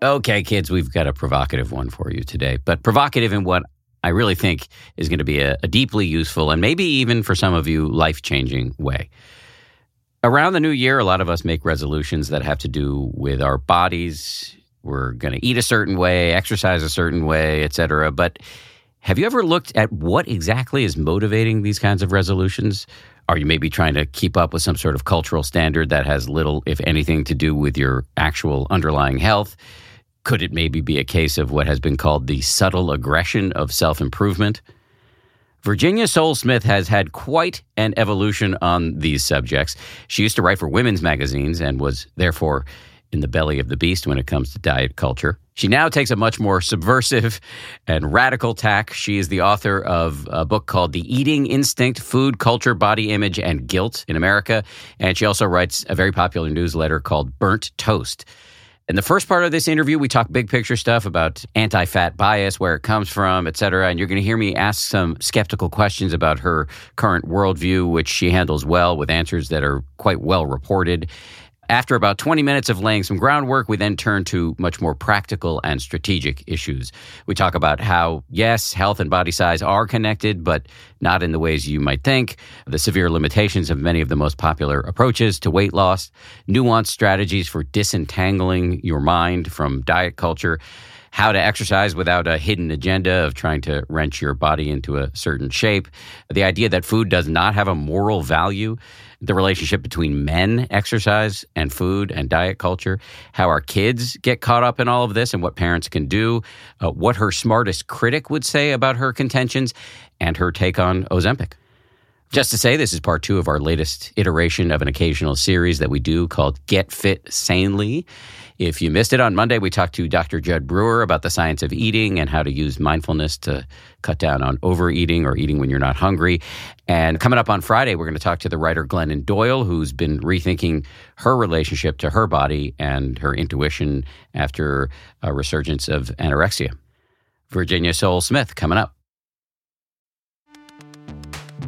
Okay, kids, we've got a provocative one for you today, but provocative in what I really think is going to be a, a deeply useful and maybe even for some of you life changing way. Around the new year, a lot of us make resolutions that have to do with our bodies. We're going to eat a certain way, exercise a certain way, etc. But have you ever looked at what exactly is motivating these kinds of resolutions? Are you maybe trying to keep up with some sort of cultural standard that has little, if anything, to do with your actual underlying health? Could it maybe be a case of what has been called the subtle aggression of self improvement? Virginia Sole-Smith has had quite an evolution on these subjects. She used to write for women's magazines and was therefore in the belly of the beast when it comes to diet culture. She now takes a much more subversive and radical tack. She is the author of a book called The Eating Instinct Food, Culture, Body Image, and Guilt in America. And she also writes a very popular newsletter called Burnt Toast. In the first part of this interview, we talk big picture stuff about anti fat bias, where it comes from, et cetera. And you're going to hear me ask some skeptical questions about her current worldview, which she handles well with answers that are quite well reported. After about 20 minutes of laying some groundwork, we then turn to much more practical and strategic issues. We talk about how, yes, health and body size are connected, but not in the ways you might think, the severe limitations of many of the most popular approaches to weight loss, nuanced strategies for disentangling your mind from diet culture how to exercise without a hidden agenda of trying to wrench your body into a certain shape, the idea that food does not have a moral value, the relationship between men, exercise, and food and diet culture, how our kids get caught up in all of this and what parents can do, uh, what her smartest critic would say about her contentions, and her take on Ozempic. Just to say, this is part two of our latest iteration of an occasional series that we do called Get Fit Sanely. If you missed it on Monday, we talked to Dr. Jud Brewer about the science of eating and how to use mindfulness to cut down on overeating or eating when you're not hungry. And coming up on Friday, we're going to talk to the writer Glennon Doyle, who's been rethinking her relationship to her body and her intuition after a resurgence of anorexia. Virginia Sole-Smith coming up.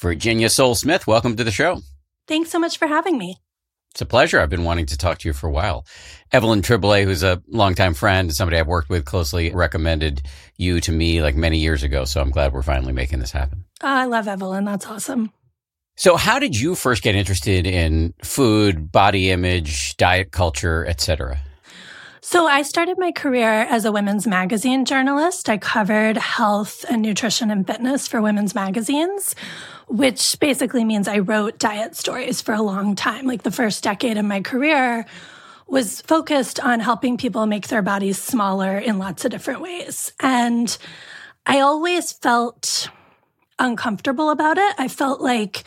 Virginia Sole-Smith, welcome to the show. Thanks so much for having me. It's a pleasure. I've been wanting to talk to you for a while. Evelyn Tribole, who's a longtime friend, and somebody I've worked with closely, recommended you to me like many years ago. So I'm glad we're finally making this happen. Oh, I love Evelyn. That's awesome. So how did you first get interested in food, body image, diet culture, etc.? So I started my career as a women's magazine journalist. I covered health and nutrition and fitness for women's magazines, which basically means I wrote diet stories for a long time. Like the first decade of my career was focused on helping people make their bodies smaller in lots of different ways. And I always felt uncomfortable about it. I felt like,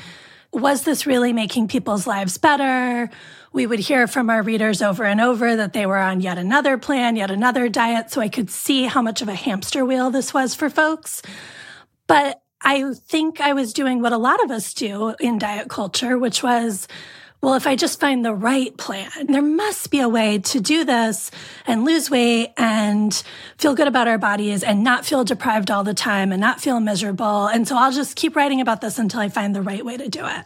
was this really making people's lives better? we would hear from our readers over and over that they were on yet another plan, yet another diet. So I could see how much of a hamster wheel this was for folks. But I think I was doing what a lot of us do in diet culture, which was, well, if I just find the right plan, there must be a way to do this and lose weight and feel good about our bodies and not feel deprived all the time and not feel miserable. And so I'll just keep writing about this until I find the right way to do it.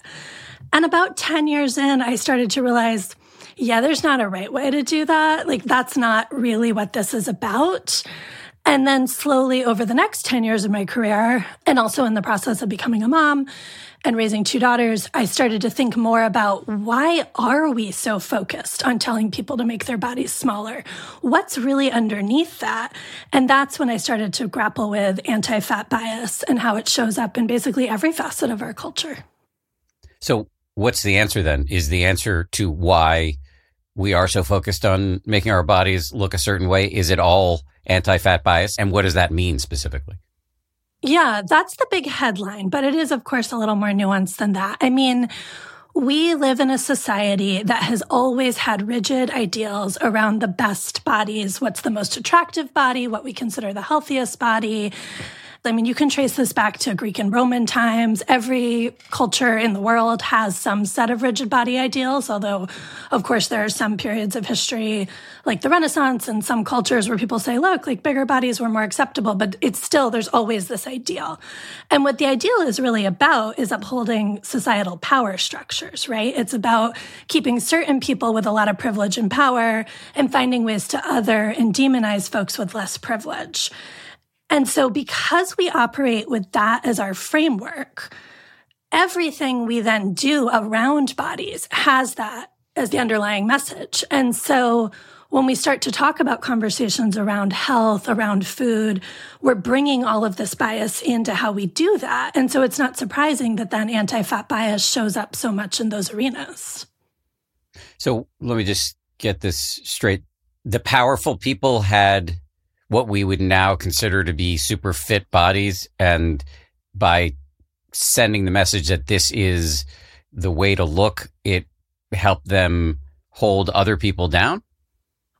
And about 10 years in, I started to realize, yeah, there's not a right way to do that. Like, that's not really what this is about. And then slowly over the next 10 years of my career, and also in the process of becoming a mom and raising two daughters, I started to think more about why are we so focused on telling people to make their bodies smaller? What's really underneath that? And that's when I started to grapple with anti fat bias and how it shows up in basically every facet of our culture. So, what's the answer then? Is the answer to why we are so focused on making our bodies look a certain way? Is it all anti fat bias? And what does that mean specifically? Yeah, that's the big headline, but it is, of course, a little more nuanced than that. I mean, we live in a society that has always had rigid ideals around the best bodies, what's the most attractive body, what we consider the healthiest body. I mean, you can trace this back to Greek and Roman times. Every culture in the world has some set of rigid body ideals, although, of course, there are some periods of history like the Renaissance and some cultures where people say, look, like bigger bodies were more acceptable, but it's still, there's always this ideal. And what the ideal is really about is upholding societal power structures, right? It's about keeping certain people with a lot of privilege and power and finding ways to other and demonize folks with less privilege. And so, because we operate with that as our framework, everything we then do around bodies has that as the underlying message. And so, when we start to talk about conversations around health, around food, we're bringing all of this bias into how we do that. And so it's not surprising that then anti fat bias shows up so much in those arenas. So let me just get this straight. The powerful people had what we would now consider to be super fit bodies. And by sending the message that this is the way to look, it helped them hold other people down?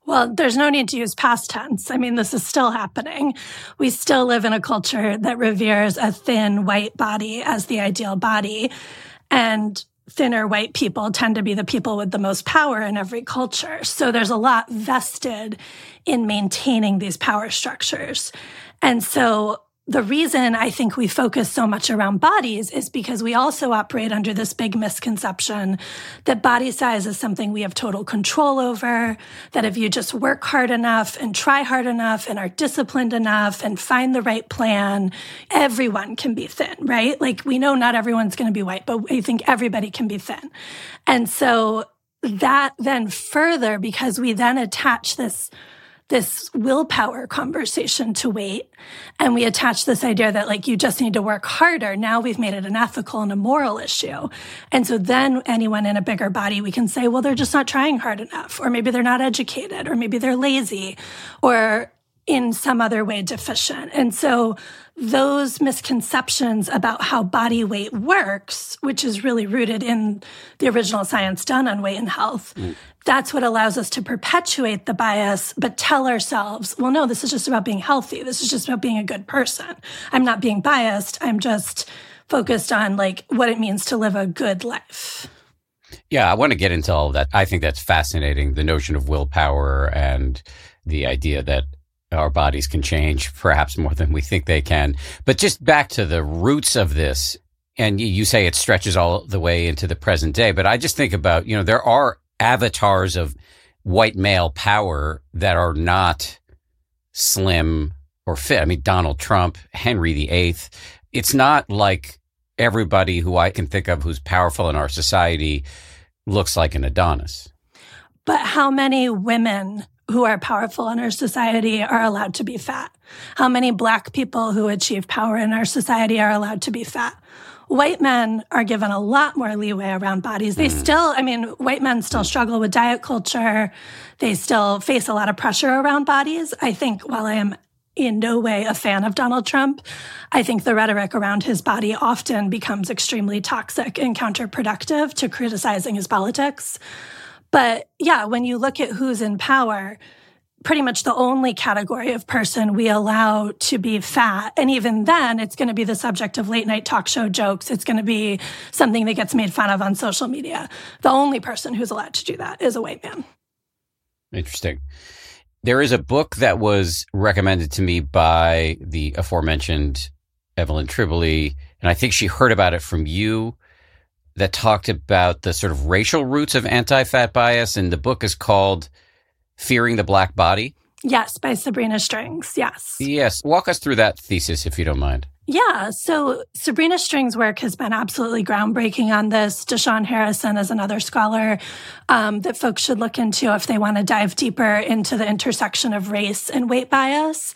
Well, there's no need to use past tense. I mean, this is still happening. We still live in a culture that reveres a thin white body as the ideal body. And thinner white people tend to be the people with the most power in every culture. So there's a lot vested in maintaining these power structures. And so the reason I think we focus so much around bodies is because we also operate under this big misconception that body size is something we have total control over, that if you just work hard enough and try hard enough and are disciplined enough and find the right plan, everyone can be thin, right? Like we know not everyone's going to be white, but we think everybody can be thin. And so that then further, because we then attach this this willpower conversation to weight. And we attach this idea that like you just need to work harder. Now we've made it an ethical and a moral issue. And so then anyone in a bigger body, we can say, well, they're just not trying hard enough, or maybe they're not educated, or maybe they're lazy, or in some other way deficient. And so those misconceptions about how body weight works, which is really rooted in the original science done on weight and health, mm. That's what allows us to perpetuate the bias, but tell ourselves, well, no, this is just about being healthy. This is just about being a good person. I'm not being biased. I'm just focused on like what it means to live a good life. Yeah, I want to get into all that. I think that's fascinating the notion of willpower and the idea that our bodies can change perhaps more than we think they can. But just back to the roots of this, and you say it stretches all the way into the present day, but I just think about, you know, there are avatars of white male power that are not slim or fit. I mean, Donald Trump, Henry VIII. It's not like everybody who I can think of who's powerful in our society looks like an Adonis. But how many women who are powerful in our society are allowed to be fat? How many black people who achieve power in our society are allowed to be fat? White men are given a lot more leeway around bodies. They mm. still, I mean, white men still struggle with diet culture. They still face a lot of pressure around bodies. I think while I am in no way a fan of Donald Trump. I think the rhetoric around his body often becomes extremely toxic and counterproductive to criticizing his politics. But yeah, when you look at who's in power, pretty much the only category of person we allow to be fat. And even then, it's going to be the subject of late night talk show jokes. It's going to be something that gets made fun of on social media. The only person who's allowed to do that is a white man. Interesting. There is a book that was recommended to me by the aforementioned Evelyn Tribole, and I think she heard about it from you that talked about the sort of racial roots of anti fat bias. And the book is called Fearing the Black Body. Yes, by Sabrina Strings. Yes. Yes. Walk us through that thesis, if you don't mind. Yeah. So Sabrina String's work has been absolutely groundbreaking on this. Da'Shaun Harrison is another scholar um, that folks should look into if they want to dive deeper into the intersection of race and weight bias.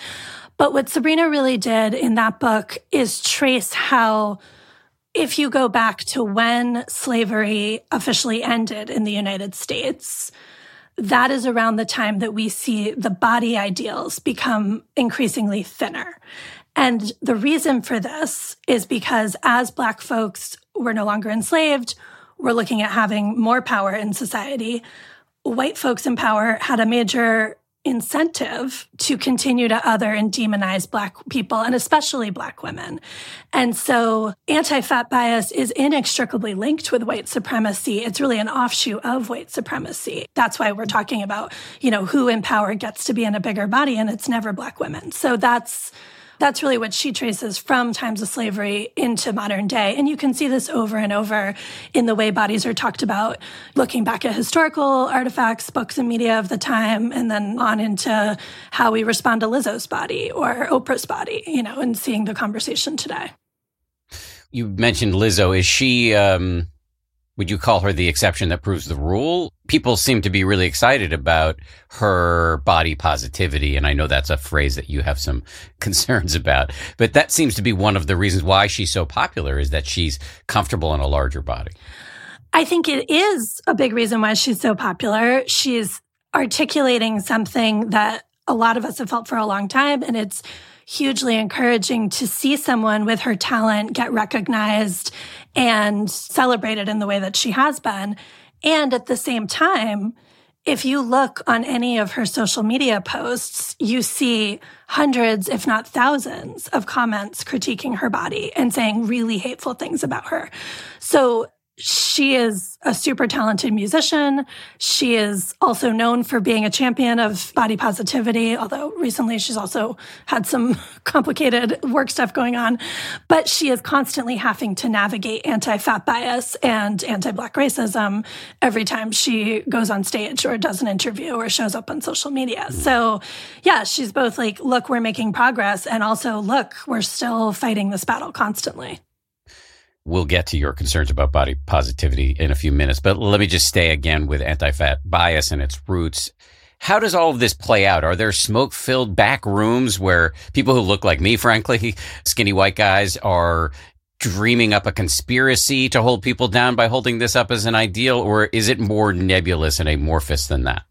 But what Sabrina really did in that book is trace how if you go back to when slavery officially ended in the United States, that is around the time that we see the body ideals become increasingly thinner. And the reason for this is because as Black folks were no longer enslaved, we're looking at having more power in society. White folks in power had a major incentive to continue to other and demonize Black people and especially Black women. And so anti fat bias is inextricably linked with white supremacy. It's really an offshoot of white supremacy. That's why we're talking about, you know, who in power gets to be in a bigger body and it's never Black women. So that's that's really what she traces from times of slavery into modern day. And you can see this over and over in the way bodies are talked about, looking back at historical artifacts, books, and media of the time, and then on into how we respond to Lizzo's body or Oprah's body, you know, and seeing the conversation today. You mentioned Lizzo. Is she um, would you call her the exception that proves the rule? People seem to be really excited about her body positivity. And I know that's a phrase that you have some concerns about, but that seems to be one of the reasons why she's so popular is that she's comfortable in a larger body. I think it is a big reason why she's so popular. She's articulating something that a lot of us have felt for a long time. And it's hugely encouraging to see someone with her talent get recognized and celebrated in the way that she has been. And at the same time, if you look on any of her social media posts, you see hundreds, if not thousands, of comments critiquing her body and saying really hateful things about her. So she is a super talented musician. She is also known for being a champion of body positivity, although recently she's also had some complicated work stuff going on. But she is constantly having to navigate anti fat bias and anti black racism every time she goes on stage or does an interview or shows up on social media. Hmm. So, yeah, she's both like, look, we're making progress, and also, look, we're still fighting this battle constantly. We'll get to your concerns about body positivity in a few minutes, but let me just stay again with anti fat bias and its roots. How does all of this play out? Are there smoke filled back rooms where people who look like me, frankly, skinny white guys, are dreaming up a conspiracy to hold people down by holding this up as an ideal, or is it more nebulous and amorphous than that?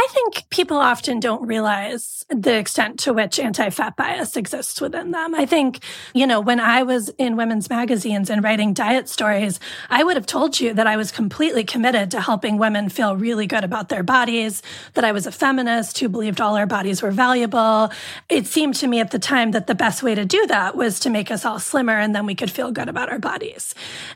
I think people often don't realize the extent to which anti fat bias exists within them. I think, you know, when I was in women's magazines and writing diet stories, I would have told you that I was completely committed to helping women feel really good about their bodies, that I was a feminist who believed all our bodies were valuable. It seemed to me at the time that the best way to do that was to make us all slimmer and then we could feel good about our bodies.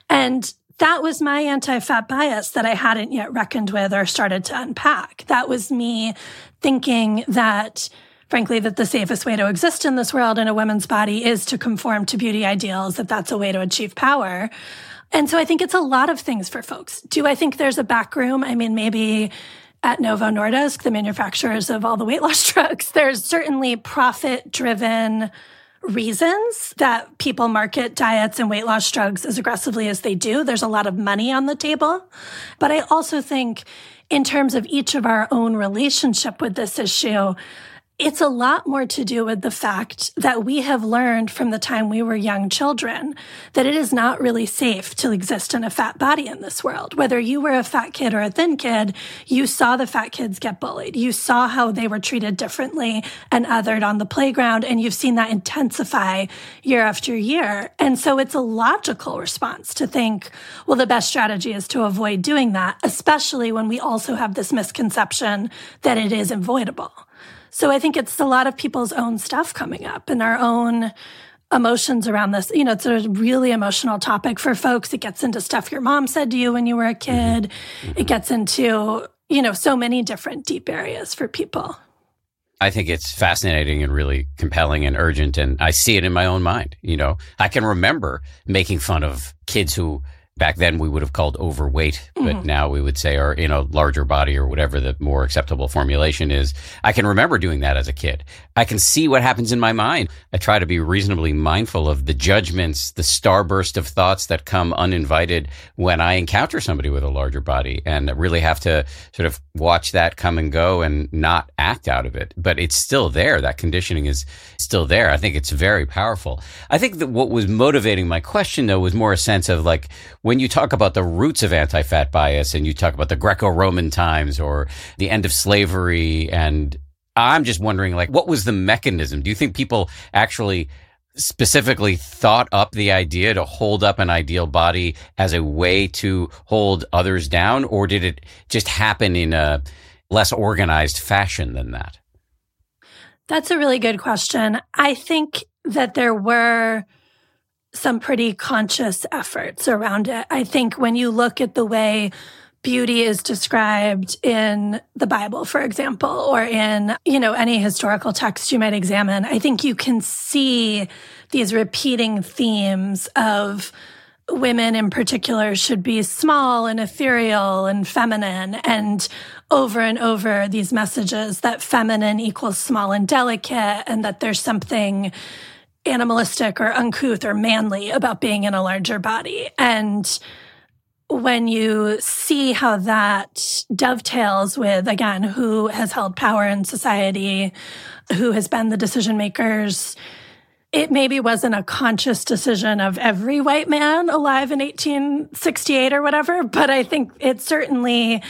And that was my anti fat bias that I hadn't yet reckoned with or started to unpack. That was me thinking that, frankly, that the safest way to exist in this world in a woman's body is to conform to beauty ideals, that that's a way to achieve power. And so I think it's a lot of things for folks. Do I think there's a back room? I mean, maybe at Novo Nordisk, the manufacturers of all the weight loss drugs, there's certainly profit driven reasons that people market diets and weight loss drugs as aggressively as they do. There's a lot of money on the table. But I also think in terms of each of our own relationship with this issue, it's a lot more to do with the fact that we have learned from the time we were young children that it is not really safe to exist in a fat body in this world. Whether you were a fat kid or a thin kid, you saw the fat kids get bullied. You saw how they were treated differently and othered on the playground, and you've seen that intensify year after year. And so it's a logical response to think, well, the best strategy is to avoid doing that, especially when we also have this misconception that it is avoidable. So I think it's a lot of people's own stuff coming up and our own emotions around this. You know, it's a really emotional topic for folks. It gets into stuff your mom said to you when you were a kid. Mm-hmm. It gets into, you know, so many different deep areas for people. I think it's fascinating and really compelling and urgent. And I see it in my own mind. You know, I can remember making fun of kids who back then we would have called overweight, but mm-hmm. now we would say are in a larger body or whatever the more acceptable formulation is. I can remember doing that as a kid. I can see what happens in my mind. I try to be reasonably mindful of the judgments, the starburst of thoughts that come uninvited when I encounter somebody with a larger body and really have to sort of watch that come and go and not act out of it. But it's still there. That conditioning is still there. I think it's very powerful. I think that what was motivating my question though was more a sense of like, when you talk about the roots of anti-fat bias and you talk about the Greco-Roman times or the end of slavery and I'm just wondering like what was the mechanism? Do you think people actually specifically thought up the idea to hold up an ideal body as a way to hold others down or did it just happen in a less organized fashion than that? That's a really good question. I think that there were some pretty conscious efforts around it. I think when you look at the way beauty is described in the Bible, for example, or in, you know, any historical text you might examine, I think you can see these repeating themes of women in particular should be small and ethereal and feminine and over and over these messages that feminine equals small and delicate and that there's something animalistic or uncouth or manly about being in a larger body. And when you see how that dovetails with, again, who has held power in society, who has been the decision makers, it maybe wasn't a conscious decision of every white man alive in 1868 or whatever, but I think it certainly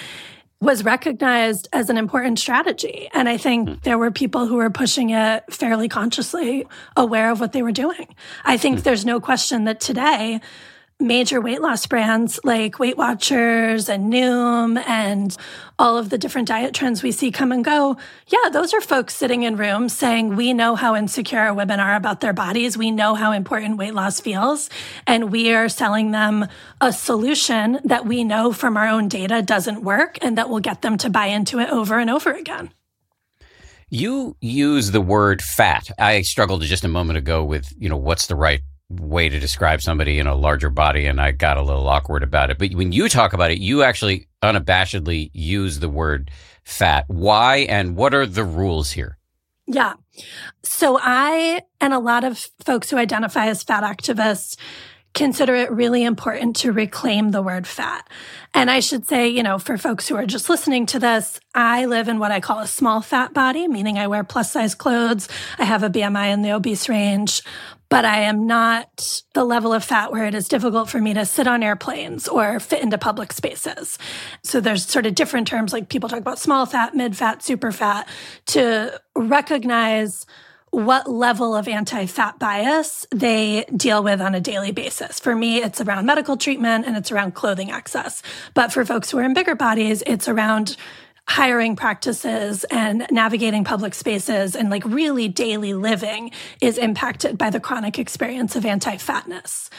was recognized as an important strategy. And I think mm. there were people who were pushing it fairly consciously aware of what they were doing. I think mm. there's no question that today, major weight loss brands like Weight Watchers and Noom and all of the different diet trends we see come and go. Yeah, those are folks sitting in rooms saying, we know how insecure women are about their bodies. We know how important weight loss feels. And we are selling them a solution that we know from our own data doesn't work and that will get them to buy into it over and over again. You use the word fat. I struggled just a moment ago with, you know, what's the right way to describe somebody in a larger body and I got a little awkward about it. But when you talk about it, you actually unabashedly use the word fat. Why and what are the rules here? Yeah. So I and a lot of folks who identify as fat activists consider it really important to reclaim the word fat. And I should say, you know, for folks who are just listening to this, I live in what I call a small fat body, meaning I wear plus size clothes. I have a BMI in the obese range but I am not the level of fat where it is difficult for me to sit on airplanes or fit into public spaces. So there's sort of different terms like people talk about small fat, mid fat, super fat to recognize what level of anti fat bias they deal with on a daily basis. For me, it's around medical treatment and it's around clothing access. But for folks who are in bigger bodies, it's around hiring practices and navigating public spaces and like really daily living is impacted by the chronic experience of anti fatness.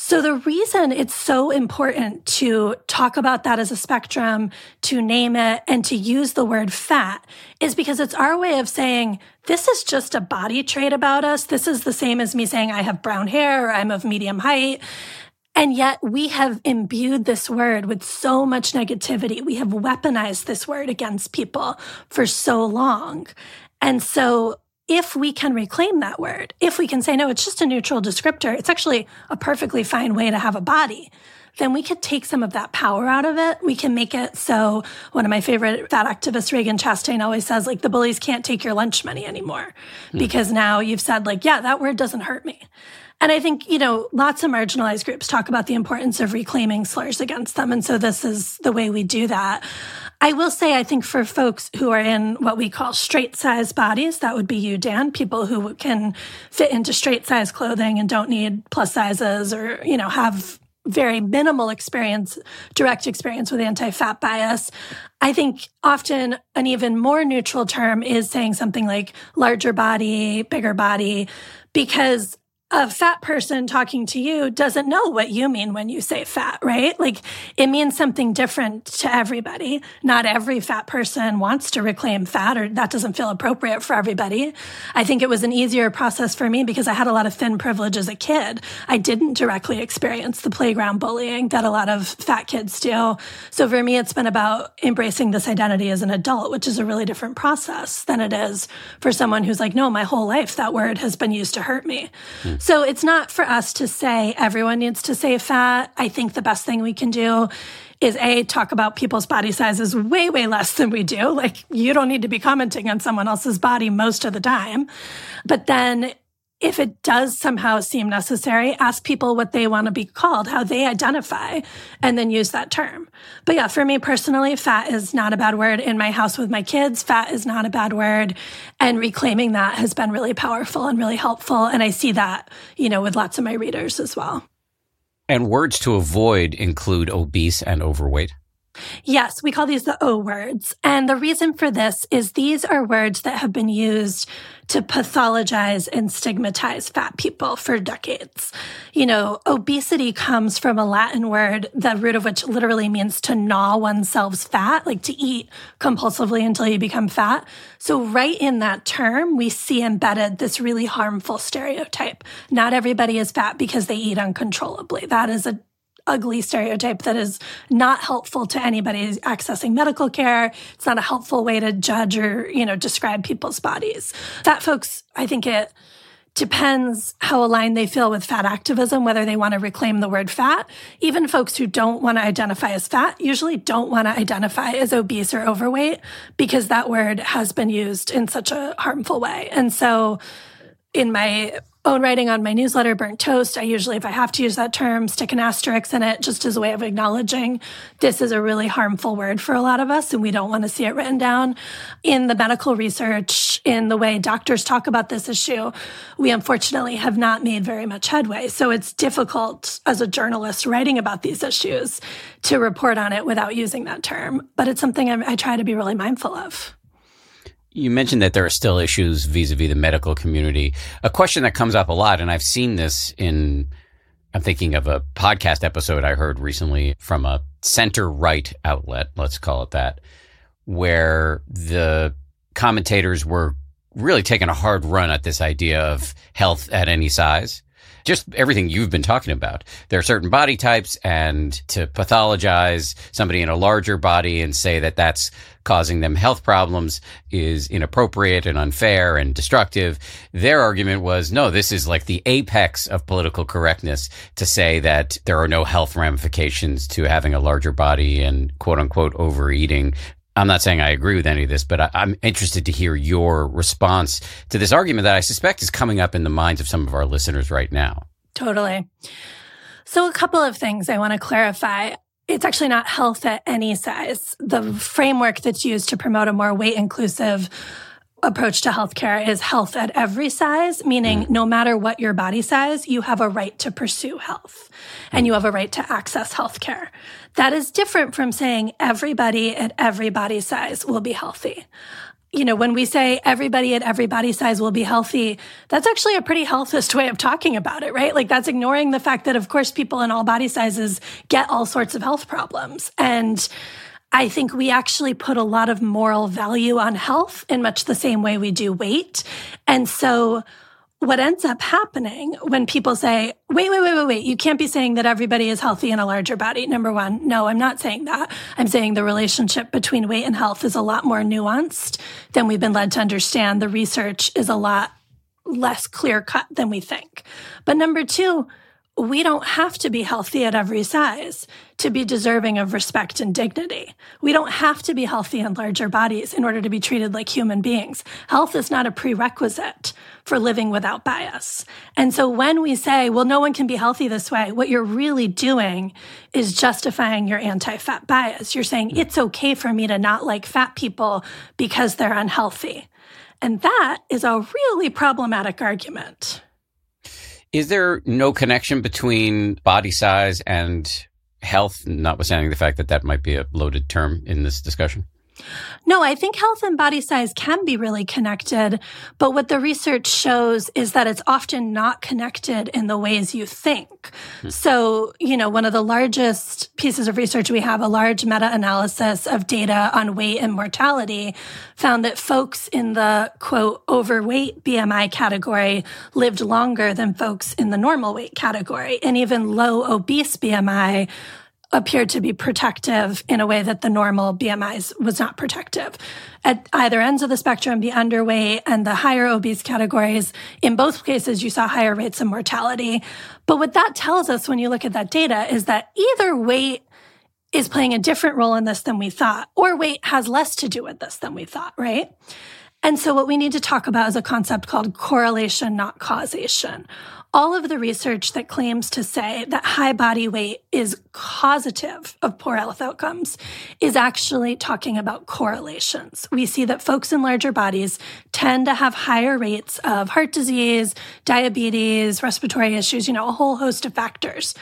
So the reason it's so important to talk about that as a spectrum, to name it and to use the word fat is because it's our way of saying, this is just a body trait about us. This is the same as me saying I have brown hair or I'm of medium height. And yet we have imbued this word with so much negativity. We have weaponized this word against people for so long. And so if we can reclaim that word, if we can say, no, it's just a neutral descriptor, it's actually a perfectly fine way to have a body, then we could take some of that power out of it. We can make it so one of my favorite fat activists, Ragen Chastain, always says, like, the bullies can't take your lunch money anymore hmm. because now you've said, like, yeah, that word doesn't hurt me. And I think, you know, lots of marginalized groups talk about the importance of reclaiming slurs against them. And so this is the way we do that. I will say, I think for folks who are in what we call straight size bodies, that would be you, Dan, people who can fit into straight size clothing and don't need plus sizes or, you know, have very minimal experience, direct experience with anti fat bias. I think often an even more neutral term is saying something like larger body, bigger body, because a fat person talking to you doesn't know what you mean when you say fat, right? Like it means something different to everybody. Not every fat person wants to reclaim fat or that doesn't feel appropriate for everybody. I think it was an easier process for me because I had a lot of thin privilege as a kid. I didn't directly experience the playground bullying that a lot of fat kids do. So for me, it's been about embracing this identity as an adult, which is a really different process than it is for someone who's like, no, my whole life that word has been used to hurt me. Mm. So it's not for us to say everyone needs to say fat. I think the best thing we can do is A, talk about people's body sizes way, way less than we do. Like you don't need to be commenting on someone else's body most of the time. But then if it does somehow seem necessary, ask people what they want to be called, how they identify, and then use that term. But yeah, for me personally, fat is not a bad word. In my house with my kids, fat is not a bad word. And reclaiming that has been really powerful and really helpful. And I see that, you know, with lots of my readers as well. And words to avoid include obese and overweight. Yes, we call these the O words. And the reason for this is these are words that have been used to pathologize and stigmatize fat people for decades. You know, obesity comes from a Latin word, the root of which literally means to gnaw oneself's fat, like to eat compulsively until you become fat. So right in that term, we see embedded this really harmful stereotype. Not everybody is fat because they eat uncontrollably. That is a ugly stereotype that is not helpful to anybody accessing medical care. It's not a helpful way to judge or, you know, describe people's bodies. Fat folks, I think it depends how aligned they feel with fat activism, whether they want to reclaim the word fat. Even folks who don't want to identify as fat usually don't want to identify as obese or overweight because that word has been used in such a harmful way. And so in my own writing on my newsletter, Burnt Toast, I usually, if I have to use that term, stick an asterisk in it just as a way of acknowledging this is a really harmful word for a lot of us and we don't want to see it written down. In the medical research, in the way doctors talk about this issue, we unfortunately have not made very much headway. So it's difficult as a journalist writing about these issues to report on it without using that term. But it's something I, I try to be really mindful of. You mentioned that there are still issues vis-a-vis the medical community. A question that comes up a lot, and I've seen this in, I'm thinking of a podcast episode I heard recently from a center right outlet, let's call it that, where the commentators were really taking a hard run at this idea of health at any size just everything you've been talking about. There are certain body types, and to pathologize somebody in a larger body and say that that's causing them health problems is inappropriate and unfair and destructive. Their argument was no, this is like the apex of political correctness to say that there are no health ramifications to having a larger body and quote unquote overeating I'm not saying I agree with any of this, but I, am interested to hear your response to this argument that I suspect is coming up in the minds of some of our listeners right now. Totally. So, a couple of things I want to clarify. It's actually not health at any size. The framework that's used to promote a more weight inclusive approach to healthcare is health at every size, meaning mm. no matter what your body size, you have a right to pursue health and you have a right to access healthcare. That is different from saying everybody at every body size will be healthy. You know, when we say everybody at every body size will be healthy, that's actually a pretty healthist way of talking about it, right? Like that's ignoring the fact that, of course, people in all body sizes get all sorts of health problems. And I think we actually put a lot of moral value on health in much the same way we do weight. And so what ends up happening when people say, wait, wait, wait, wait, wait, you can't be saying that everybody is healthy in a larger body. Number one, no, I'm not saying that. I'm saying the relationship between weight and health is a lot more nuanced than we've been led to understand. The research is a lot less clear cut than we think. But number two, we don't have to be healthy at every size to be deserving of respect and dignity. We don't have to be healthy in larger bodies in order to be treated like human beings. Health is not a prerequisite for living without bias. And so when we say, well, no one can be healthy this way, what you're really doing is justifying your anti fat bias. You're saying it's okay for me to not like fat people because they're unhealthy. And that is a really problematic argument. Is there no connection between body size and health, notwithstanding the fact that that might be a loaded term in this discussion? No, I think health and body size can be really connected. But what the research shows is that it's often not connected in the ways you think. Hmm. So, you know, one of the largest pieces of research we have, a large meta analysis of data on weight and mortality, found that folks in the quote, overweight BMI category lived longer than folks in the normal weight category. And even low obese BMI appeared to be protective in a way that the normal BMIs was not protective. At either ends of the spectrum, the underweight and the higher obese categories, in both cases, you saw higher rates of mortality. But what that tells us when you look at that data is that either weight is playing a different role in this than we thought, or weight has less to do with this than we thought, right? And so what we need to talk about is a concept called correlation, not causation all of the research that claims to say that high body weight is causative of poor health outcomes is actually talking about correlations. We see that folks in larger bodies tend to have higher rates of heart disease, diabetes, respiratory issues, you know, a whole host of factors.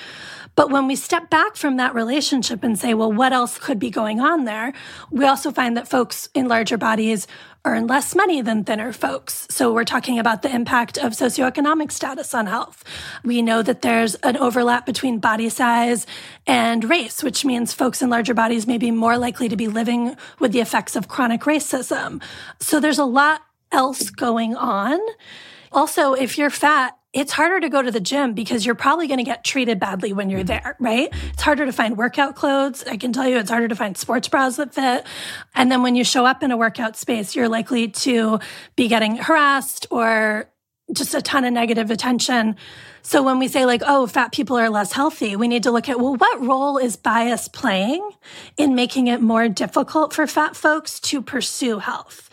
But when we step back from that relationship and say, well, what else could be going on there? We also find that folks in larger bodies earn less money than thinner folks. So we're talking about the impact of socioeconomic status on health. We know that there's an overlap between body size and race, which means folks in larger bodies may be more likely to be living with the effects of chronic racism. So there's a lot else going on. Also, if you're fat, it's harder to go to the gym because you're probably going to get treated badly when you're mm-hmm. there, right? It's harder to find workout clothes. I can tell you it's harder to find sports bras that fit. And then when you show up in a workout space, you're likely to be getting harassed or just a ton of negative attention. So when we say like, oh, fat people are less healthy, we need to look at, well, what role is bias playing in making it more difficult for fat folks to pursue health?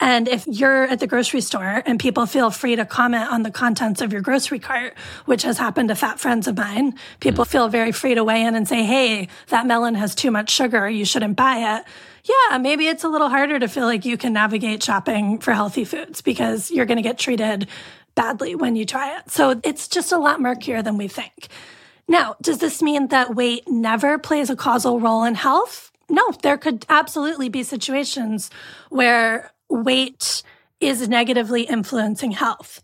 And if you're at the grocery store and people feel free to comment on the contents of your grocery cart, which has happened to fat friends of mine, people mm. feel very free to weigh in and say, Hey, that melon has too much sugar. You shouldn't buy it. Yeah, maybe it's a little harder to feel like you can navigate shopping for healthy foods because you're going to get treated badly when you try it. So it's just a lot murkier than we think. Now, does this mean that weight never plays a causal role in health? No, there could absolutely be situations where weight is negatively influencing health.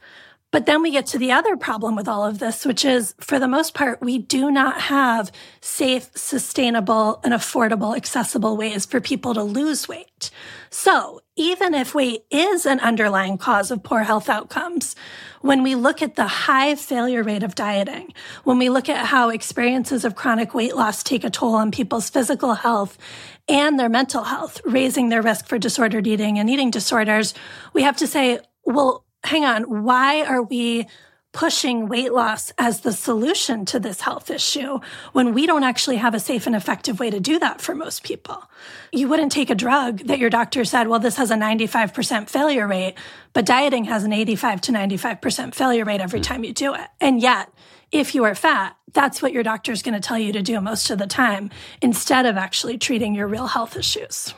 But then we get to the other problem with all of this, which is for the most part, we do not have safe, sustainable, and affordable, accessible ways for people to lose weight. So even if weight is an underlying cause of poor health outcomes, when we look at the high failure rate of dieting, when we look at how experiences of chronic weight loss take a toll on people's physical health and their mental health, raising their risk for disordered eating and eating disorders, we have to say, well, hang on, why are we pushing weight loss as the solution to this health issue when we don't actually have a safe and effective way to do that for most people. You wouldn't take a drug that your doctor said, well, this has a 95% failure rate, but dieting has an 85 to 95% failure rate every hmm. time you do it. And yet, if you are fat, that's what your doctor is going to tell you to do most of the time instead of actually treating your real health issues.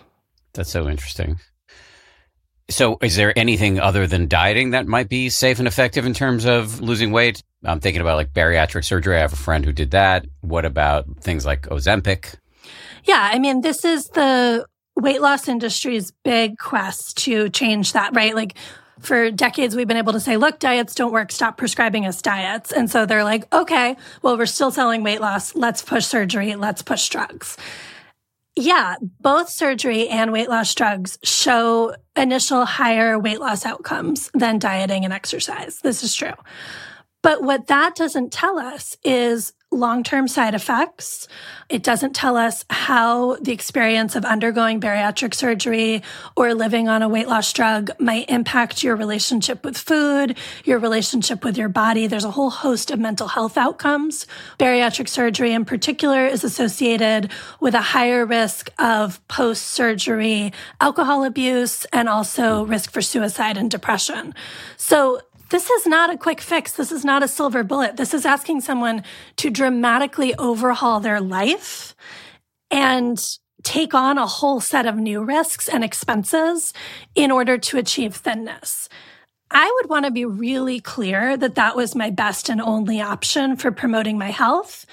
That's so interesting. So, is there anything other than dieting that might be safe and effective in terms of losing weight? I'm thinking about like bariatric surgery. I have a friend who did that. What about things like Ozempic? Yeah, I mean, this is the weight loss industry's big quest to change that, right? Like for decades, we've been able to say, look, diets don't work. Stop prescribing us diets. And so they're like, okay, well, we're still selling weight loss. Let's push surgery. Let's push drugs. Yeah, both surgery and weight loss drugs show initial higher weight loss outcomes than dieting and exercise. This is true. But what that doesn't tell us is long term side effects. It doesn't tell us how the experience of undergoing bariatric surgery or living on a weight loss drug might impact your relationship with food, your relationship with your body. There's a whole host of mental health outcomes. Bariatric surgery in particular is associated with a higher risk of post surgery alcohol abuse and also risk for suicide and depression. So this is not a quick fix. This is not a silver bullet. This is asking someone to dramatically overhaul their life and take on a whole set of new risks and expenses in order to achieve thinness. I would want to be really clear that that was my best and only option for promoting my health.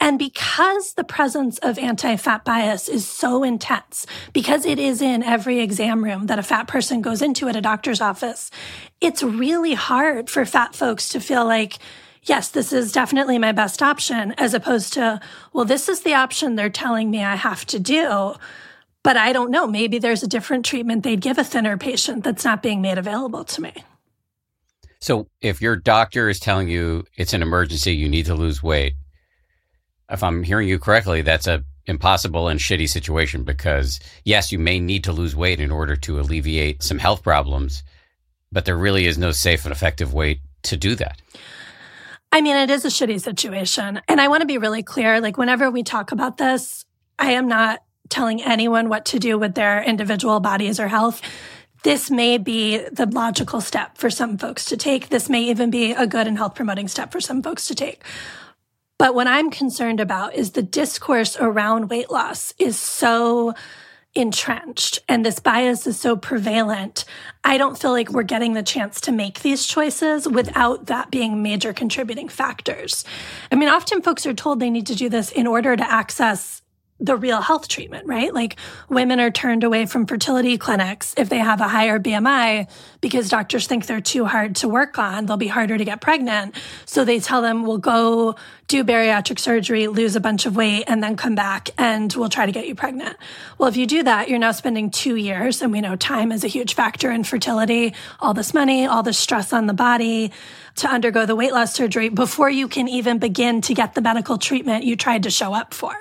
And because the presence of anti fat bias is so intense, because it is in every exam room that a fat person goes into at a doctor's office, it's really hard for fat folks to feel like, yes, this is definitely my best option, as opposed to, well, this is the option they're telling me I have to do. But I don't know. Maybe there's a different treatment they'd give a thinner patient that's not being made available to me. So if your doctor is telling you it's an emergency, you need to lose weight, if I'm hearing you correctly, that's a impossible and shitty situation because yes, you may need to lose weight in order to alleviate some health problems, but there really is no safe and effective way to do that. I mean, it is a shitty situation. And I want to be really clear. Like, whenever we talk about this, I am not telling anyone what to do with their individual bodies or health. This may be the logical step for some folks to take. This may even be a good and health promoting step for some folks to take. But what I'm concerned about is the discourse around weight loss is so entrenched and this bias is so prevalent. I don't feel like we're getting the chance to make these choices without that being major contributing factors. I mean, often folks are told they need to do this in order to access the real health treatment, right? Like women are turned away from fertility clinics if they have a higher BMI because doctors think they're too hard to work on. They'll be harder to get pregnant. So they tell them, we'll go do bariatric surgery, lose a bunch of weight, and then come back and we'll try to get you pregnant. Well, if you do that, you're now spending two years, and we know time is a huge factor in fertility, all this money, all this stress on the body to undergo the weight loss surgery before you can even begin to get the medical treatment you tried to show up for.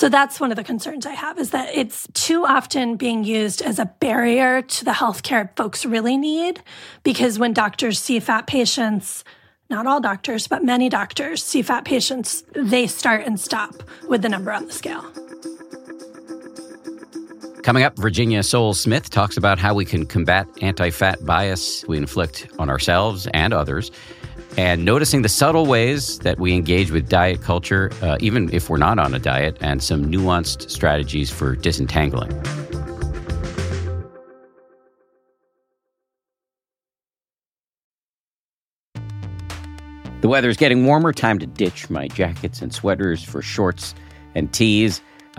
So that's one of the concerns I have is that it's too often being used as a barrier to the healthcare folks really need. Because when doctors see fat patients, not all doctors, but many doctors see fat patients, they start and stop with the number on the scale. Coming up, Virginia Sole-Smith talks about how we can combat anti fat bias we inflict on ourselves and others, and noticing the subtle ways that we engage with diet culture, uh, even if we're not on a diet, and some nuanced strategies for disentangling. The weather is getting warmer. Time to ditch my jackets and sweaters for shorts and tees.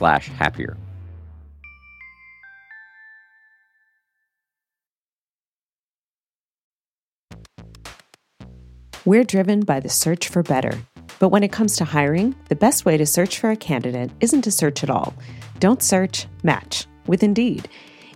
happier. We're driven by the search for better. But when it comes to hiring, the best way to search for a candidate isn't to search at all. Don't search, match with Indeed.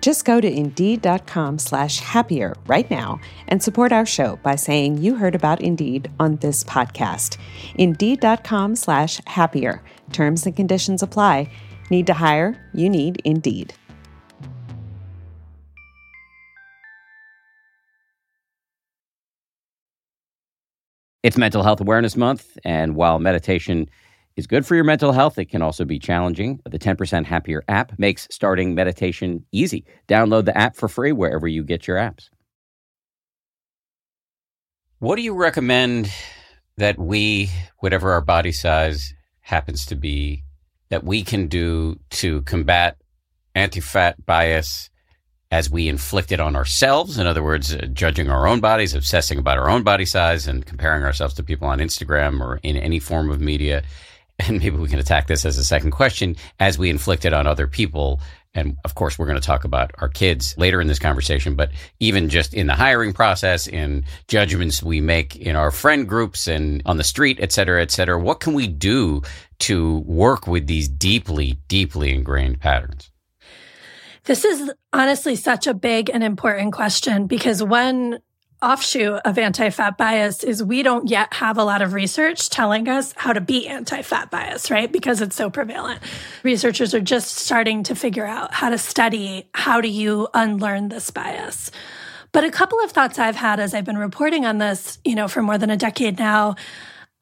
Just go to Indeed.com slash happier right now and support our show by saying you heard about Indeed on this podcast. Indeed.com slash happier. Terms and conditions apply. Need to hire? You need Indeed. It's Mental Health Awareness Month, and while meditation is good for your mental health, it can also be challenging. The 10% Happier app makes starting meditation easy. Download the app for free wherever you get your apps. What do you recommend that we, whatever our body size happens to be, that we can do to combat anti fat bias as we inflict it on ourselves. In other words, uh, judging our own bodies, obsessing about our own body size, and comparing ourselves to people on Instagram or in any form of media. And maybe we can attack this as a second question as we inflict it on other people. And of course, we're going to talk about our kids later in this conversation, but even just in the hiring process, in judgments we make in our friend groups and on the street, et cetera, et cetera, what can we do to work with these deeply, deeply ingrained patterns? This is honestly such a big and important question because one offshoot of anti fat bias is we don't yet have a lot of research telling us how to beat anti fat bias, right? Because it's so prevalent. Researchers are just starting to figure out how to study how do you unlearn this bias. But a couple of thoughts I've had as I've been reporting on this, you know, for more than a decade now.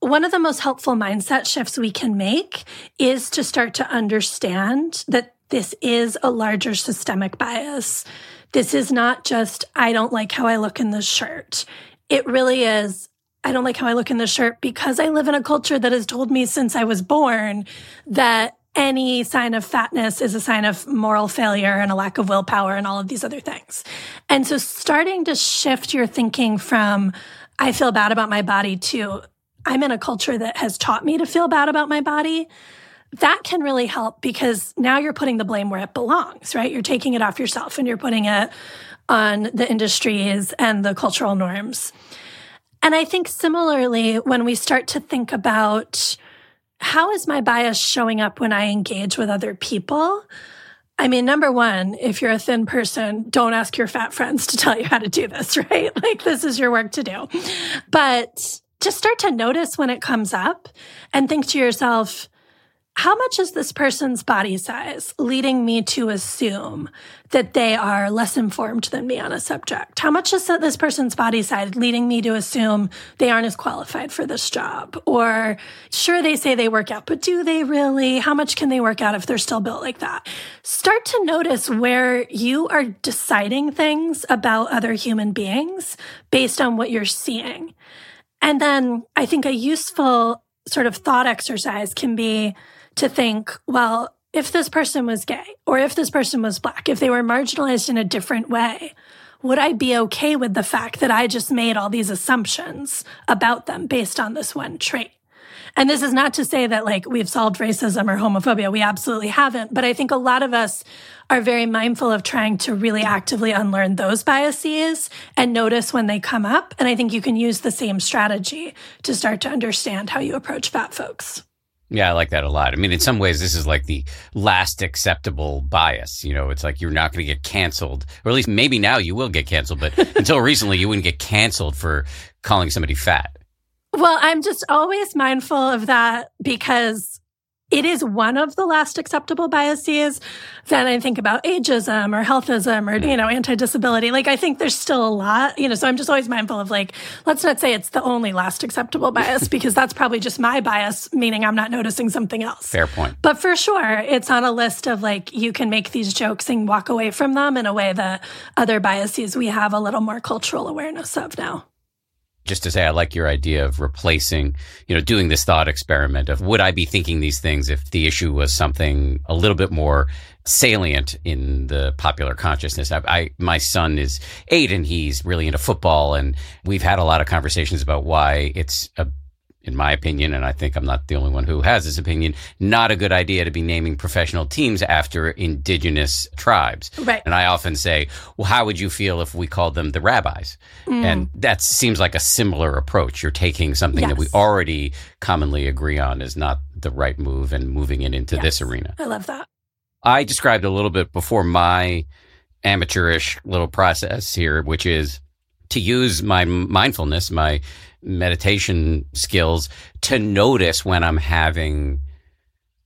One of the most helpful mindset shifts we can make is to start to understand that this is a larger systemic bias. This is not just, I don't like how I look in this shirt. It really is, I don't like how I look in this shirt because I live in a culture that has told me since I was born that any sign of fatness is a sign of moral failure and a lack of willpower and all of these other things. And so starting to shift your thinking from, I feel bad about my body to, I'm in a culture that has taught me to feel bad about my body that can really help because now you're putting the blame where it belongs, right? You're taking it off yourself and you're putting it on the industries and the cultural norms. And I think similarly, when we start to think about how is my bias showing up when I engage with other people? I mean, number one, if you're a thin person, don't ask your fat friends to tell you how to do this, right? Like, this is your work to do. But just start to notice when it comes up and think to yourself, how much is this person's body size leading me to assume that they are less informed than me on a subject? How much is this person's body size leading me to assume they aren't as qualified for this job? Or sure, they say they work out, but do they really? How much can they work out if they're still built like that? Start to notice where you are deciding things about other human beings based on what you're seeing. And then I think a useful sort of thought exercise can be to think, well, if this person was gay or if this person was black, if they were marginalized in a different way, would I be okay with the fact that I just made all these assumptions about them based on this one trait? And this is not to say that like we've solved racism or homophobia. We absolutely haven't. But I think a lot of us are very mindful of trying to really actively unlearn those biases and notice when they come up. And I think you can use the same strategy to start to understand how you approach fat folks. Yeah, I like that a lot. I mean, in some ways, this is like the last acceptable bias. You know, it's like you're not going to get canceled, or at least maybe now you will get canceled, but until recently, you wouldn't get canceled for calling somebody fat. Well, I'm just always mindful of that because it is one of the last acceptable biases. Then I think about ageism or healthism or, you know, anti-disability. Like I think there's still a lot, you know, so I'm just always mindful of like, let's not say it's the only last acceptable bias because that's probably just my bias, meaning I'm not noticing something else. Fair point. But for sure, it's on a list of like, you can make these jokes and walk away from them in a way that other biases we have a little more cultural awareness of now just to say, I like your idea of replacing, you know, doing this thought experiment of would I be thinking these things if the issue was something a little bit more salient in the popular consciousness. I, I, my son is eight and he's really into football, and we've had a lot of conversations about why it's a in my opinion, and I think I'm not the only one who has this opinion, not a good idea to be naming professional teams after indigenous tribes. Right. And I often say, well, how would you feel if we called them the rabbis? Mm. And that seems like a similar approach. You're taking something yes. that we already commonly agree on is not the right move and moving it into yes. this arena. I love that. I described a little bit before my amateurish little process here, which is to use my mindfulness, my meditation skills to notice when I'm having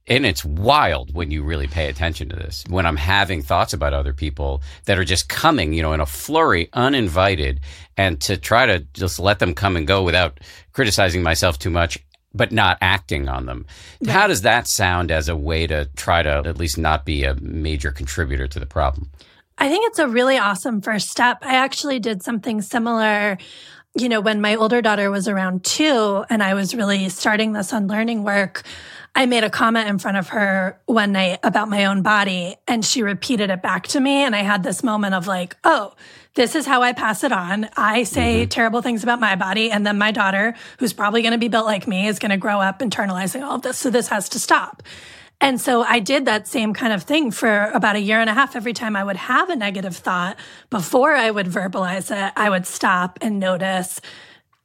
and it's wild when you really pay attention to this. When I'm having thoughts about other people that are just coming, you know, in a flurry, uninvited, and to try to just let them come and go without criticizing myself too much, but not acting on them. How does that sound as a way to try to at least not be a major contributor to the problem? I think it's a really awesome first step. I actually did something similar you know, when my older daughter was around two and I was really starting this unlearning work, I made a comment in front of her one night about my own body and she repeated it back to me. And I had this moment of like, oh, this is how I pass it on. I say mm-hmm. terrible things about my body. And then my daughter, who's probably going to be built like me, is going to grow up internalizing all of this. So this has to stop. And so I did that same kind of thing for about a year and a half. Every time I would have a negative thought, before I would verbalize it, I would stop and notice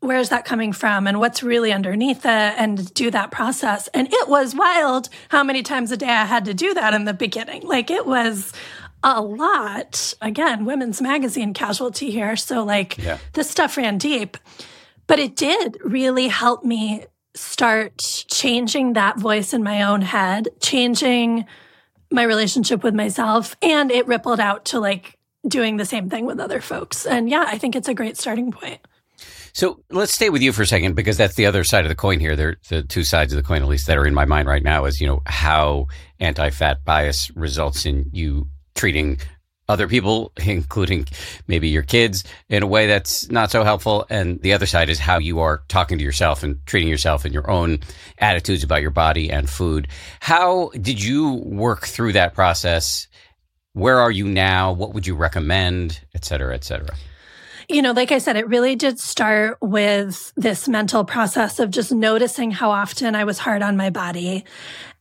where's that coming from and what's really underneath it and do that process. And it was wild how many times a day I had to do that in the beginning. Like it was a lot. Again, women's magazine casualty here. So like yeah. this stuff ran deep. But it did really help me start changing that voice in my own head, changing my relationship with myself. And it rippled out to like doing the same thing with other folks. And yeah, I think it's a great starting point. So let's stay with you for a second because that's the other side of the coin here. There, the two sides of the coin, at least that are in my mind right now, is you know how anti-fat bias results in you treating other people, including maybe your kids, in a way that's not so helpful. And the other side is how you are talking to yourself and treating yourself and your own attitudes about your body and food. How did you work through that process? Where are you now? What would you recommend, et cetera, et cetera? You know, like I said, it really did start with this mental process of just noticing how often I was hard on my body.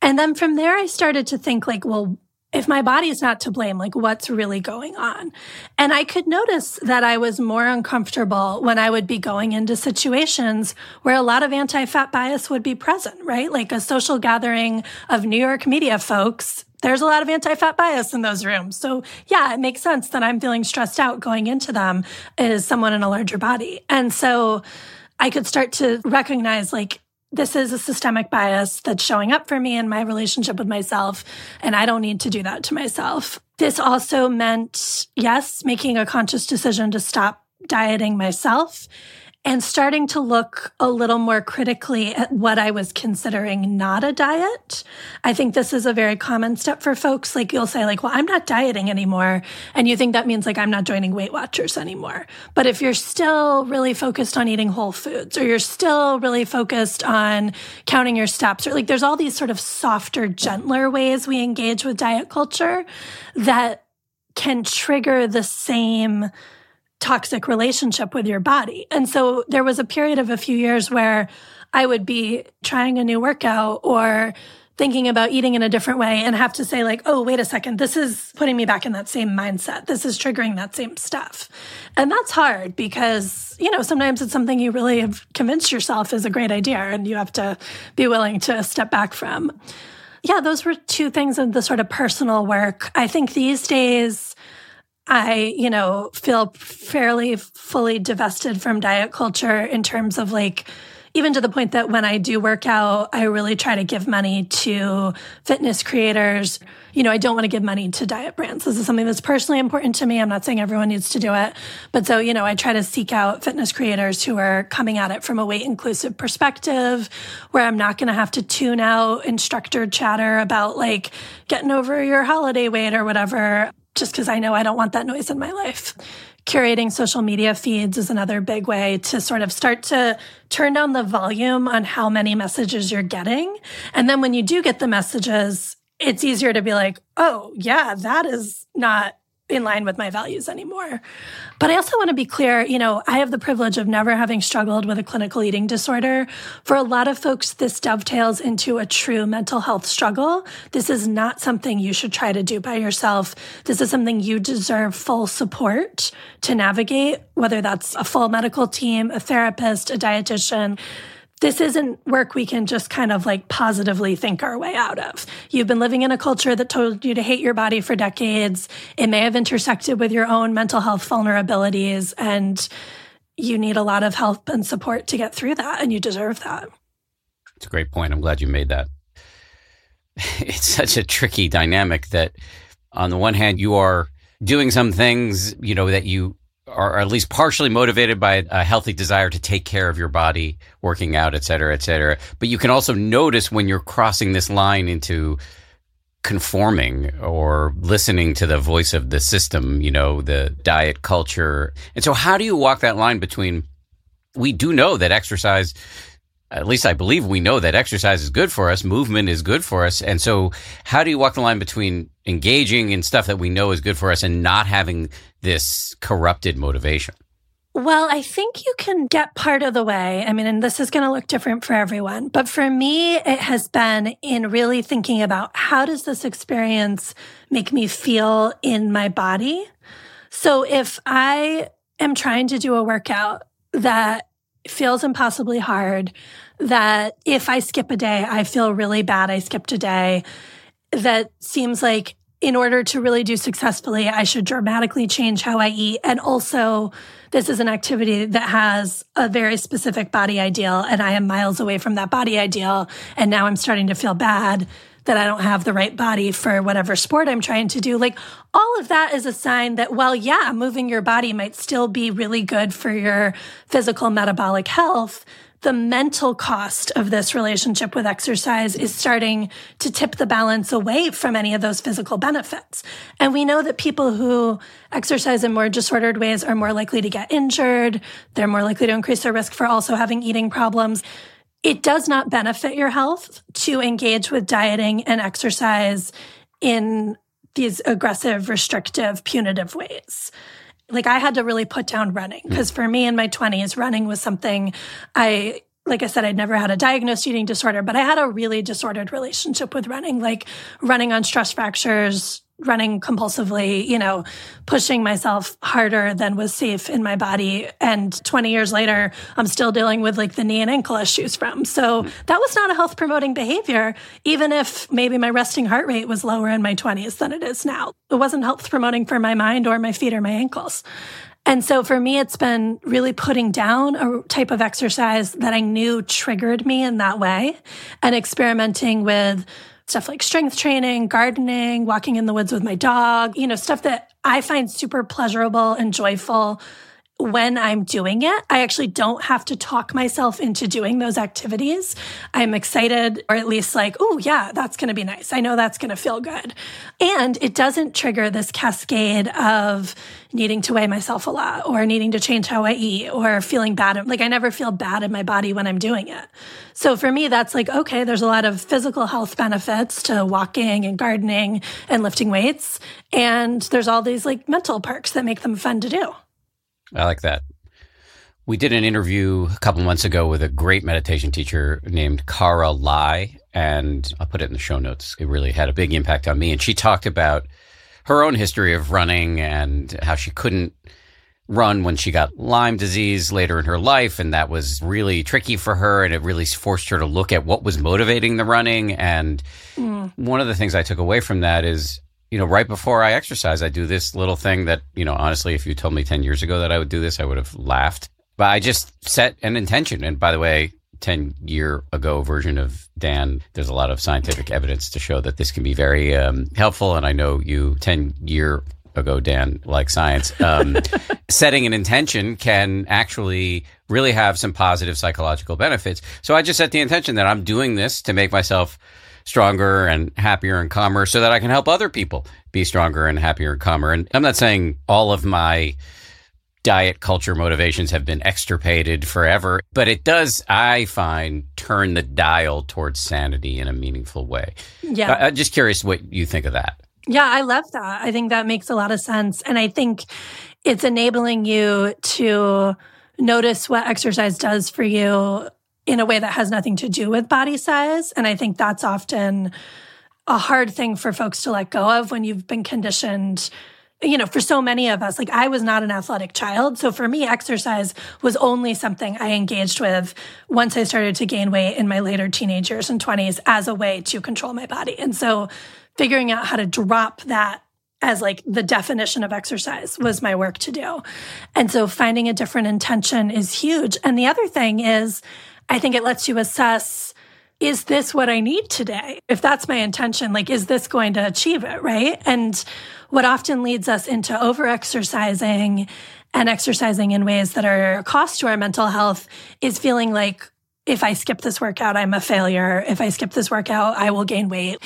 And then from there, I started to think like, well, if my body is not to blame, like what's really going on? And I could notice that I was more uncomfortable when I would be going into situations where a lot of anti fat bias would be present, right? Like a social gathering of New York media folks. There's a lot of anti fat bias in those rooms. So, yeah, it makes sense that I'm feeling stressed out going into them as someone in a larger body. And so I could start to recognize like, this is a systemic bias that's showing up for me in my relationship with myself, and I don't need to do that to myself. This also meant, yes, making a conscious decision to stop dieting myself and starting to look a little more critically at what I was considering not a diet. I think this is a very common step for folks. Like you'll say like, well, I'm not dieting anymore. And you think that means like I'm not joining Weight Watchers anymore. But if you're still really focused on eating whole foods or you're still really focused on counting your steps or like there's all these sort of softer, gentler ways we engage with diet culture that can trigger the same toxic relationship with your body. And so there was a period of a few years where I would be trying a new workout or thinking about eating in a different way and have to say like, oh, wait a second, this is putting me back in that same mindset. This is triggering that same stuff. And that's hard because, you know, sometimes it's something you really have convinced yourself is a great idea and you have to be willing to step back from. Yeah, those were two things of the sort of personal work. I think these days, I, you know, feel fairly fully divested from diet culture in terms of like even to the point that when I do work out, I really try to give money to fitness creators. You know, I don't want to give money to diet brands. This is something that's personally important to me. I'm not saying everyone needs to do it. But so, you know, I try to seek out fitness creators who are coming at it from a weight inclusive perspective, where I'm not going to have to tune out instructor chatter about like getting over your holiday weight or whatever just because I know I don't want that noise in my life. Curating social media feeds is another big way to sort of start to turn down the volume on how many messages you're getting. And then when you do get the messages, it's easier to be like, oh, yeah, that is not in line with my values anymore. But I also want to be clear, you know, I have the privilege of never having struggled with a clinical eating disorder. For a lot of folks, this dovetails into a true mental health struggle. This is not something you should try to do by yourself. This is something you deserve full support to navigate, whether that's a full medical team, a therapist, a dietitian this isn't work we can just kind of like positively think our way out of. You've been living in a culture that told you to hate your body for decades. It may have intersected with your own mental health vulnerabilities, and you need a lot of help and support to get through that, and you deserve that. It's a great point. I'm glad you made that. It's such a tricky dynamic that, on the one hand, you are doing some things, you know, that you are at least partially motivated by a healthy desire to take care of your body, working out, et cetera, et cetera. But you can also notice when you're crossing this line into conforming or listening to the voice of the system, you know, the diet culture. And so, how do you walk that line between? We do know that exercise at least I believe we know that exercise is good for us, movement is good for us. And so, how do you walk the line between engaging in stuff that we know is good for us and not having this corrupted motivation? Well, I think you can get part of the way. I mean, and this is going to look different for everyone, but for me, it has been in really thinking about how does this experience make me feel in my body? So if I am trying to do a workout that feels impossibly hard, that if I skip a day, I feel really bad. I skipped a day. That seems like in order to really do successfully, I should dramatically change how I eat. And also, this is an activity that has a very specific body ideal, and I am miles away from that body ideal. And now I'm starting to feel bad that I don't have the right body for whatever sport I'm trying to do. Like all of that is a sign that, well, yeah, moving your body might still be really good for your physical metabolic health. The mental cost of this relationship with exercise is starting to tip the balance away from any of those physical benefits. And we know that people who exercise in more disordered ways are more likely to get injured. They're more likely to increase their risk for also having eating problems it does not benefit your health to engage with dieting and exercise in these aggressive, restrictive, punitive ways. Like I had to really put down running hmm. because for me in my 20s, running was something I like I said, I'd never had a diagnosed eating disorder, but I had a really disordered relationship with running, like running on stress fractures, running compulsively, you know, pushing myself harder than was safe in my body. And 20 years later, I'm still dealing with like the knee and ankle issues from. So that was not a health promoting behavior, even if maybe my resting heart rate was lower in my 20s than it is now. It wasn't health promoting for my mind or my feet or my ankles. And so for me, it's been really putting down a type of exercise that I knew triggered me in that way and experimenting with stuff like strength training, gardening, walking in the woods with my dog, you know, stuff that I find super pleasurable and joyful when I'm doing it. I actually don't have to talk myself into doing those activities. I'm excited, or at least like, oh, yeah, that's going to be nice. I know that's going to feel good. And it doesn't trigger this cascade of needing to weigh myself a lot or needing to change how I eat or feeling bad. Like, I never feel bad in my body when I'm doing it. So for me, that's like, okay, there's a lot of physical health benefits to walking and gardening and lifting weights. And there's all these like mental perks that make them fun to do. I like that. We did an interview a couple months ago with a great meditation teacher named Cara Lai, and I'll put it in the show notes. It really had a big impact on me. And she talked about her own history of running and how she couldn't run when she got Lyme disease later in her life. And that was really tricky for her. And it really forced her to look at what was motivating the running. And mm. one of the things I took away from that is you know, right before I exercise, I do this little thing that, you know, honestly, if you told me 10 years ago that I would do this, I would have laughed. But I just set an intention. And by the way, 10 year ago version of Dan, there's a lot of scientific evidence to show that this can be very um, helpful. And I know you 10 year ago, Dan, like science, um, setting an intention can actually really have some positive psychological benefits. So I just set the intention that I'm doing this to make myself stronger and happier and calmer so that I can help other people be stronger and happier and calmer. And I'm not saying all of my diet culture motivations have been extirpated forever, but it does, I find, turn the dial towards sanity in a meaningful way. Yeah. I, I'm just curious what you think of that. Yeah, I love that. I think that makes a lot of sense. And I think it's enabling you to notice what exercise does for you in a way that has nothing to do with body size. And I think that's often a hard thing for folks to let go of when you've been conditioned. You know, for so many of us, like I was not an athletic child. So for me, exercise was only something I engaged with once I started to gain weight in my later teenage years and 20s as a way to control my body. And so figuring out how to drop that as like the definition of exercise was my work to do. And so finding a different intention is huge. And the other thing is, I think it lets you assess is this what I need today? If that's my intention, like, is this going to achieve it? Right. And what often leads us into over exercising and exercising in ways that are a cost to our mental health is feeling like, if I skip this workout, I'm a failure. If I skip this workout, I will gain weight.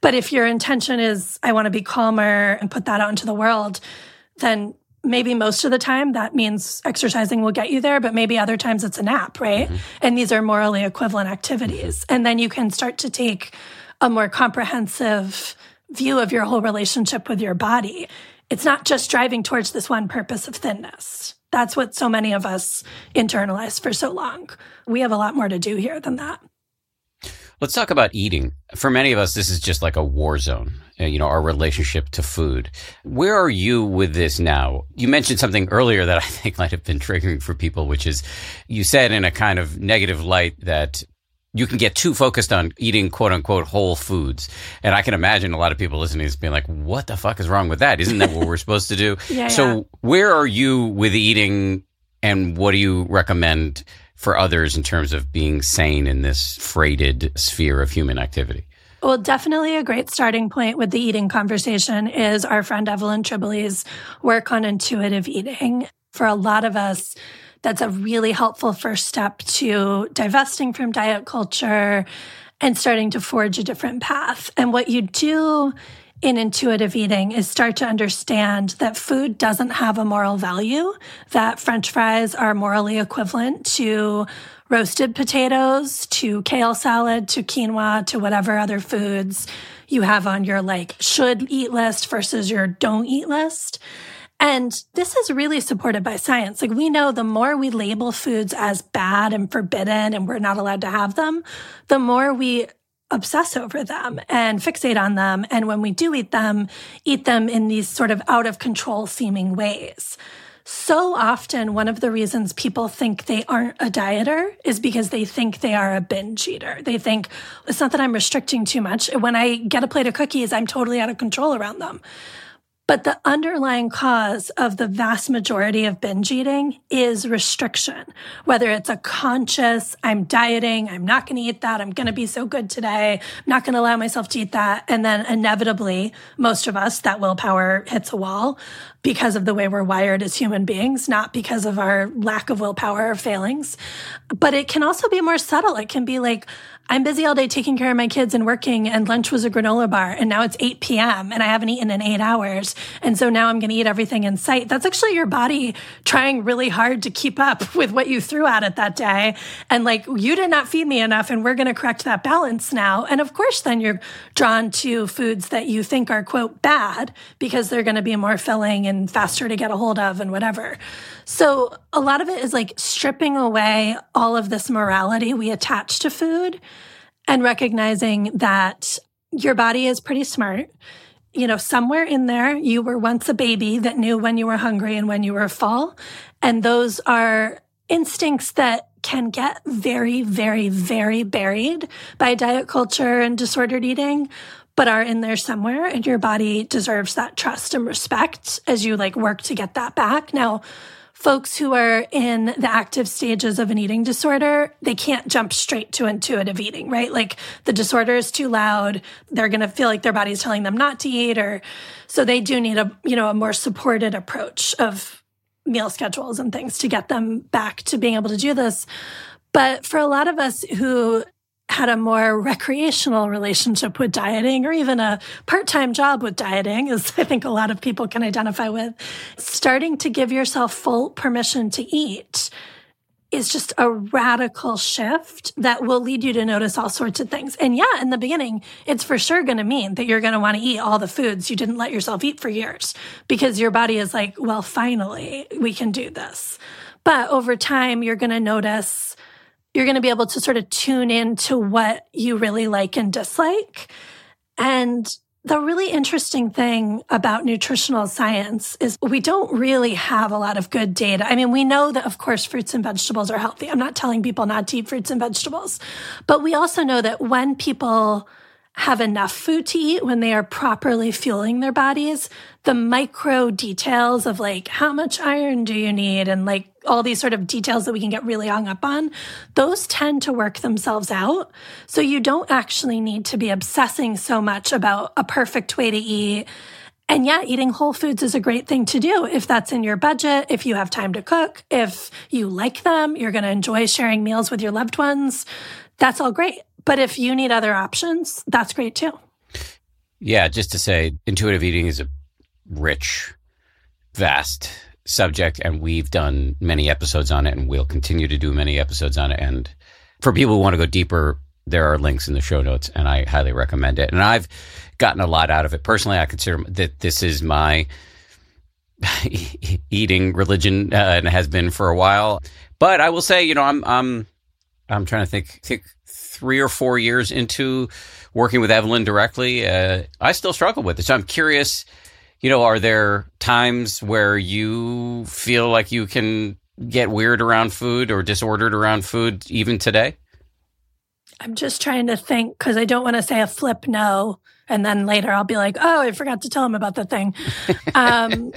But if your intention is, I want to be calmer and put that out into the world, then maybe most of the time that means exercising will get you there, but maybe other times it's a nap, right? Mm-hmm. And these are morally equivalent activities. And then you can start to take a more comprehensive view of your whole relationship with your body. It's not just driving towards this one purpose of thinness. That's what so many of us internalize for so long. We have a lot more to do here than that. Let's talk about eating. For many of us, this is just like a war zone, Uh, you know, our relationship to food. Where are you with this now? You mentioned something earlier that I think might have been triggering for people, which is you said in a kind of negative light that you can get too focused on eating quote unquote whole foods. And I can imagine a lot of people listening to being like, what the fuck is wrong with that? Isn't that what we're supposed to do? yeah, so yeah. where are you with eating and what do you recommend for others in terms of being sane in this freighted sphere of human activity? Well, definitely a great starting point with the eating conversation is our friend Evelyn Tribole's work on intuitive eating. For a lot of us, that's a really helpful first step to divesting from diet culture and starting to forge a different path. And what you do in intuitive eating is start to understand that food doesn't have a moral value, that french fries are morally equivalent to roasted potatoes, to kale salad, to quinoa, to whatever other foods you have on your like should eat list versus your don't eat list. And this is really supported by science. Like we know the more we label foods as bad and forbidden and we're not allowed to have them, the more we obsess over them and fixate on them. And when we do eat them, eat them in these sort of out of control seeming ways. So often, one of the reasons people think they aren't a dieter is because they think they are a binge eater. They think it's not that I'm restricting too much. When I get a plate of cookies, I'm totally out of control around them. But the underlying cause of the vast majority of binge eating is restriction. Whether it's a conscious, I'm dieting, I'm not going to eat that, I'm going to be so good today, I'm not going to allow myself to eat that. And then inevitably, most of us, that willpower hits a wall because of the way we're wired as human beings, not because of our lack of willpower or failings. But it can also be more subtle. It can be like, I'm busy all day taking care of my kids and working, and lunch was a granola bar, and now it's 8 p.m., and I haven't eaten in eight hours. And so now I'm going to eat everything in sight. That's actually your body trying really hard to keep up with what you threw at it that day. And like, you did not feed me enough, and we're going to correct that balance now. And of course, then you're drawn to foods that you think are, quote, bad because they're going to be more filling and faster to get a hold of and whatever. So a lot of it is like stripping away all of this morality we attach to food and recognizing that your body is pretty smart. You know, somewhere in there, you were once a baby that knew when you were hungry and when you were full. And those are instincts that can get very, very, very buried by diet culture and disordered eating, but are in there somewhere. And your body deserves that trust and respect as you like work to get that back. Now, folks who are in the active stages of an eating disorder, they can't jump straight to intuitive eating, right? Like the disorder is too loud. They're going to feel like their body's telling them not to eat or so they do need a, you know, a more supported approach of meal schedules and things to get them back to being able to do this. But for a lot of us who had a more recreational relationship with dieting or even a part-time job with dieting as I think a lot of people can identify with starting to give yourself full permission to eat is just a radical shift that will lead you to notice all sorts of things. And yeah, in the beginning, it's for sure going to mean that you're going to want to eat all the foods you didn't let yourself eat for years because your body is like, well, finally, we can do this. But over time, you're going to notice you're going to be able to sort of tune into what you really like and dislike. And the really interesting thing about nutritional science is we don't really have a lot of good data. I mean, we know that, of course, fruits and vegetables are healthy. I'm not telling people not to eat fruits and vegetables, but we also know that when people have enough food to eat when they are properly fueling their bodies, the micro details of like how much iron do you need and like all these sort of details that we can get really hung up on, those tend to work themselves out. So you don't actually need to be obsessing so much about a perfect way to eat. And yeah, eating whole foods is a great thing to do if that's in your budget, if you have time to cook, if you like them, you're going to enjoy sharing meals with your loved ones. That's all great. But if you need other options, that's great too. Yeah, just to say, intuitive eating is a rich, vast subject, and we've done many episodes on it, and we'll continue to do many episodes on it. And for people who want to go deeper, there are links in the show notes, and I highly recommend it. And I've gotten a lot out of it personally. I consider that this is my eating religion, uh, and has been for a while. But I will say, you know, I'm I'm I'm trying to think think three or four years into working with Evelyn directly, uh, I still struggle with it. So I'm curious, you know, are there times where you feel like you can get weird around food or disordered around food even today? I'm just trying to think because I don't want to say a flip no. And then later I'll be like, oh, I forgot to tell him about the thing. Um,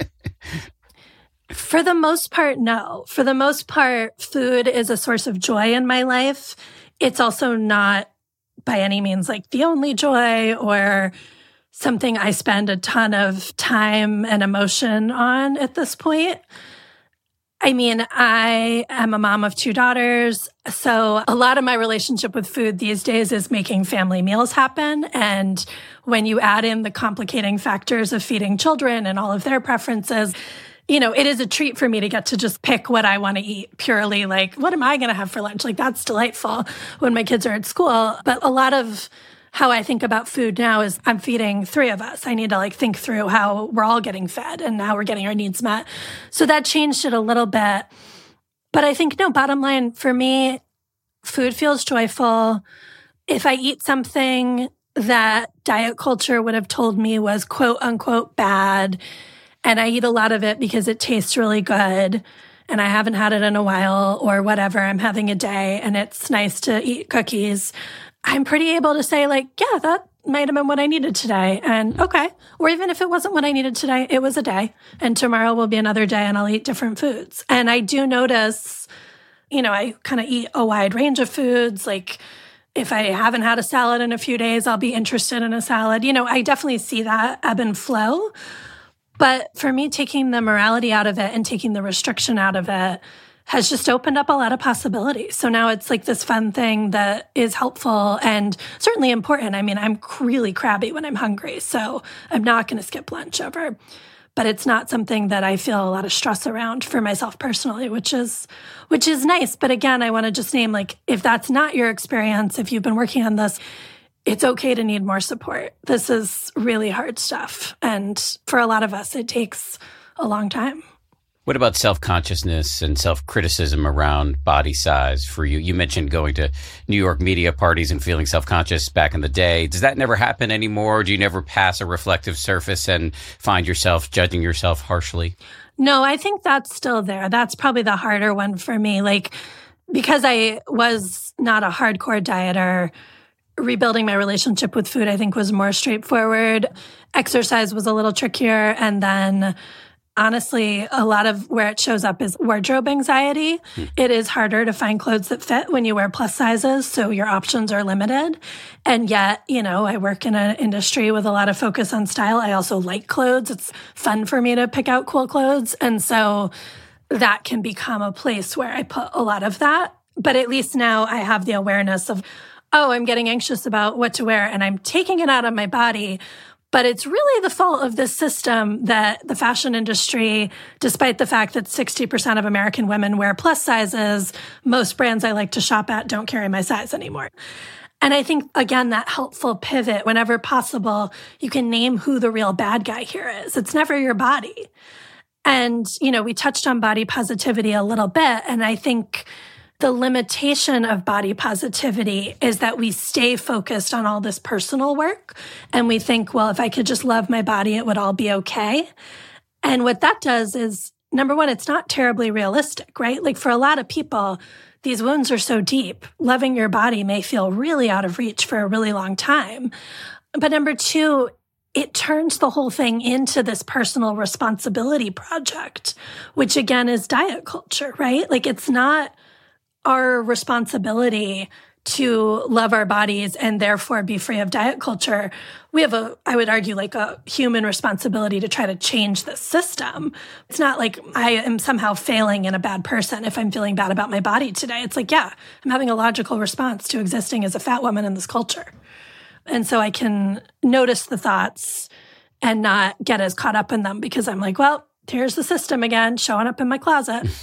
for the most part, no. For the most part, food is a source of joy in my life it's also not by any means like the only joy or something I spend a ton of time and emotion on at this point. I mean, I am a mom of two daughters. So a lot of my relationship with food these days is making family meals happen. And when you add in the complicating factors of feeding children and all of their preferences, you know, it is a treat for me to get to just pick what I want to eat purely like, what am I going to have for lunch? Like, that's delightful when my kids are at school. But a lot of how I think about food now is I'm feeding three of us. I need to like think through how we're all getting fed and how we're getting our needs met. So that changed it a little bit. But I think, no, bottom line for me, food feels joyful. If I eat something that diet culture would have told me was quote unquote bad, and I eat a lot of it because it tastes really good and I haven't had it in a while or whatever. I'm having a day and it's nice to eat cookies. I'm pretty able to say, like, yeah, that might have been what I needed today. And okay. Or even if it wasn't what I needed today, it was a day. And tomorrow will be another day and I'll eat different foods. And I do notice, you know, I kind of eat a wide range of foods. Like, if I haven't had a salad in a few days, I'll be interested in a salad. You know, I definitely see that ebb and flow. But for me, taking the morality out of it and taking the restriction out of it has just opened up a lot of possibilities. So now it's like this fun thing that is helpful and certainly important. I mean, I'm really crabby when I'm hungry, so I'm not going to skip lunch ever. But it's not something that I feel a lot of stress around for myself personally, which is which is nice. But again, I want to just name like if that's not your experience, if you've been working on this, it's okay to need more support. This is really hard stuff. And for a lot of us, it takes a long time. What about self consciousness and self criticism around body size for you? You mentioned going to New York media parties and feeling self conscious back in the day. Does that never happen anymore? Do you never pass a reflective surface and find yourself judging yourself harshly? No, I think that's still there. That's probably the harder one for me. Like, because I was not a hardcore dieter, rebuilding my relationship with food, I think, was more straightforward. Exercise was a little trickier. And then honestly, a lot of where it shows up is wardrobe anxiety. Hmm. It is harder to find clothes that fit when you wear plus sizes, so your options are limited. And yet, you know, I work in an industry with a lot of focus on style. I also like clothes. It's fun for me to pick out cool clothes. And so that can become a place where I put a lot of that. But at least now I have the awareness of, oh, I'm getting anxious about what to wear and I'm taking it out of my body but it's really the fault of this system that the fashion industry, despite the fact that 60% of American women wear plus sizes, most brands I like to shop at don't carry my size anymore. And I think, again, that helpful pivot, whenever possible, you can name who the real bad guy here is. It's never your body. And, you know, we touched on body positivity a little bit. And I think the limitation of body positivity is that we stay focused on all this personal work and we think, well, if I could just love my body, it would all be okay. And what that does is number one, it's not terribly realistic, right? Like for a lot of people, these wounds are so deep. Loving your body may feel really out of reach for a really long time. But number two, it turns the whole thing into this personal responsibility project, which again is diet culture, right? Like it's not our responsibility to love our bodies and therefore be free of diet culture. We have a, I would argue, like a human responsibility to try to change the system. It's not like I am somehow failing in a bad person if I'm feeling bad about my body today. It's like, yeah, I'm having a logical response to existing as a fat woman in this culture. And so I can notice the thoughts and not get as caught up in them because I'm like, well, here's the system again showing up in my closet.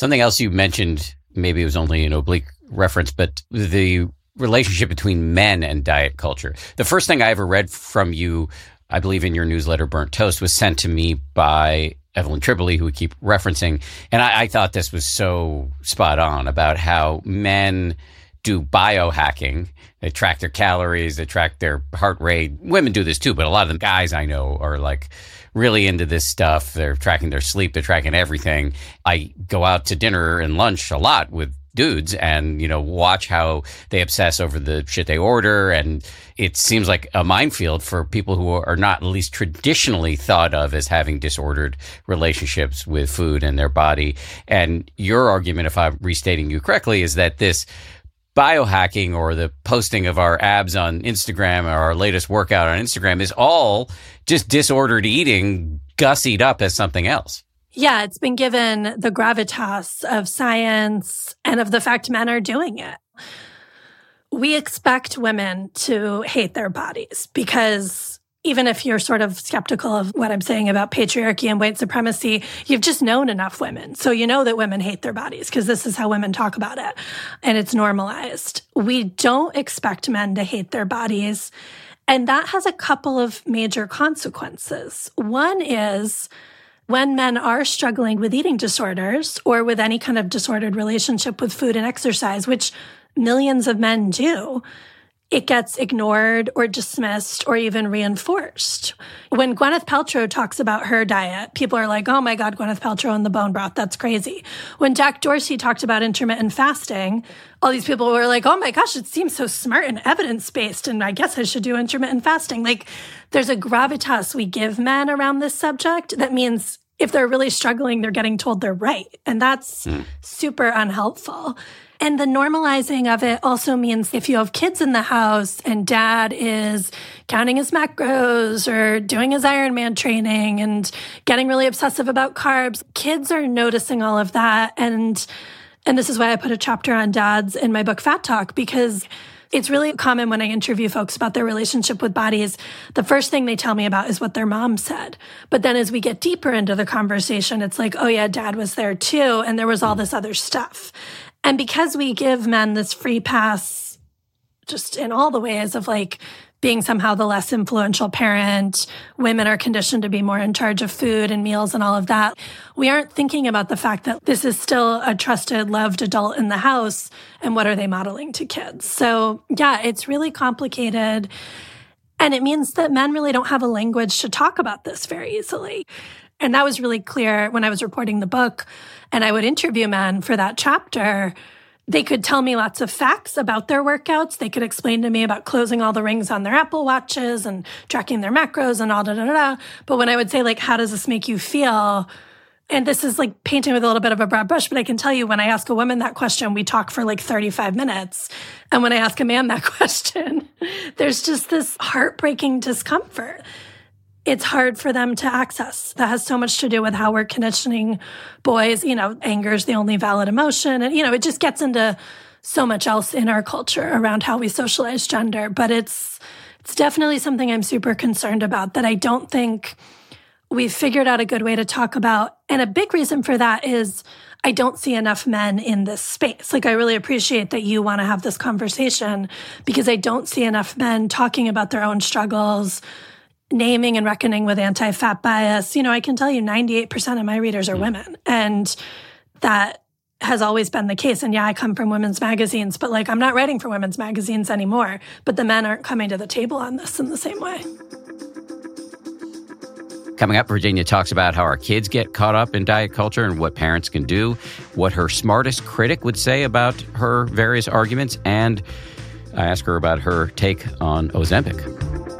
Something else you mentioned, maybe it was only an oblique reference, but the relationship between men and diet culture. The first thing I ever read from you, I believe in your newsletter, Burnt Toast, was sent to me by Evelyn Tribole, who we keep referencing. And I, I thought this was so spot on about how men do biohacking. They track their calories, they track their heart rate. Women do this too, but a lot of the guys I know are like, really into this stuff. They're tracking their sleep, they're tracking everything. I go out to dinner and lunch a lot with dudes and you know watch how they obsess over the shit they order and it seems like a minefield for people who are not at least traditionally thought of as having disordered relationships with food and their body and your argument if i'm restating you correctly is that this biohacking or the posting of our abs on Instagram or our latest workout on Instagram is all just disordered eating gussied up as something else. Yeah, it's been given the gravitas of science and of the fact men are doing it. We expect women to hate their bodies because even if you're sort of skeptical of what I'm saying about patriarchy and white supremacy, you've just known enough women. So you know that women hate their bodies because this is how women talk about it and it's normalized. We don't expect men to hate their bodies. And that has a couple of major consequences. One is when men are struggling with eating disorders or with any kind of disordered relationship with food and exercise, which millions of men do, it gets ignored or dismissed or even reinforced. When Gwyneth Paltrow talks about her diet, people are like, oh my God, Gwyneth Paltrow and the bone broth, that's crazy. When Jack Dorsey talked about intermittent fasting, all these people were like, oh my gosh, it seems so smart and evidence based. And I guess I should do intermittent fasting. Like, there's a gravitas we give men around this subject that means if they're really struggling, they're getting told they're right. And that's mm. super unhelpful. And the normalizing of it also means if you have kids in the house and dad is counting his macros or doing his Ironman training and getting really obsessive about carbs, kids are noticing all of that. And, and this is why I put a chapter on dads in my book, Fat Talk, because it's really common when I interview folks about their relationship with bodies. The first thing they tell me about is what their mom said. But then as we get deeper into the conversation, it's like, oh yeah, dad was there too. And there was all this other stuff. And because we give men this free pass, just in all the ways of like being somehow the less influential parent, women are conditioned to be more in charge of food and meals and all of that. We aren't thinking about the fact that this is still a trusted, loved adult in the house. And what are they modeling to kids? So yeah, it's really complicated. And it means that men really don't have a language to talk about this very easily. And that was really clear when I was reporting the book and I would interview men for that chapter. they could tell me lots of facts about their workouts. They could explain to me about closing all the rings on their Apple watches and tracking their macros and all da da da. da. But when I would say, like, how does this make you feel? And this is like painting with a little bit of a broad brush, but I can tell you when I ask a woman that question, we talk for like 35 minutes. And when I ask a man that question, there's just this heartbreaking discomfort. It's hard for them to access. That has so much to do with how we're conditioning boys. You know, anger is the only valid emotion. And, you know, it just gets into so much else in our culture around how we socialize gender. But it's, it's definitely something I'm super concerned about that I don't think we've figured out a good way to talk about. And a big reason for that is I don't see enough men in this space. Like, I really appreciate that you want to have this conversation because I don't see enough men talking about their own struggles, naming and reckoning with anti fat bias. You know, I can tell you 98% of my readers are mm. women. And that has always been the case. And yeah, I come from women's magazines, but like, I'm not writing for women's magazines anymore. But the men aren't coming to the table on this in the same way. Coming up, Virginia talks about how our kids get caught up in diet culture and what parents can do, what her smartest critic would say about her various arguments, and I ask her about her take on Ozempic.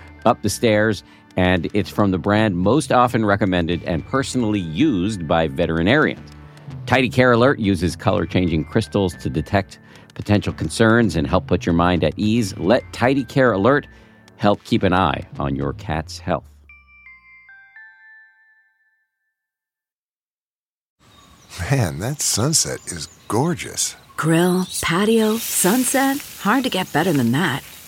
up the stairs. And it's from the brand most often recommended and personally used by veterinarians. Tidy Care Alert uses color changing crystals to detect potential concerns and help put your mind at ease. Let Tidy Care Alert help keep an eye on your cat's health. Man, that sunset is gorgeous. Grill, patio, sunset. Hard to get better than that.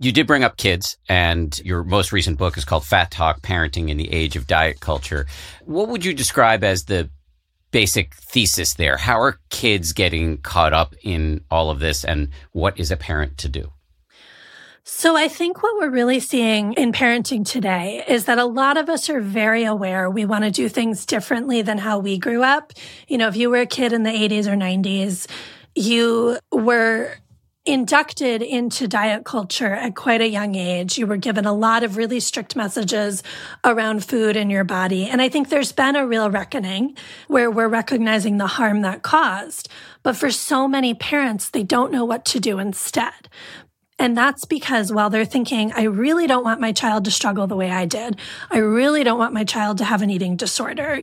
You did bring up kids, and your most recent book is called Fat Talk Parenting in the Age of Diet Culture. What would you describe as the basic thesis there? How are kids getting caught up in all of this, and what is a parent to do? So, I think what we're really seeing in parenting today is that a lot of us are very aware we want to do things differently than how we grew up. You know, if you were a kid in the 80s or 90s, you were inducted into diet culture at quite a young age. You were given a lot of really strict messages around food and your body. And I think there's been a real reckoning where we're recognizing the harm that caused. But for so many parents, they don't know what to do instead. And that's because while they're thinking, I really don't want my child to struggle the way I did. I really don't want my child to have an eating disorder.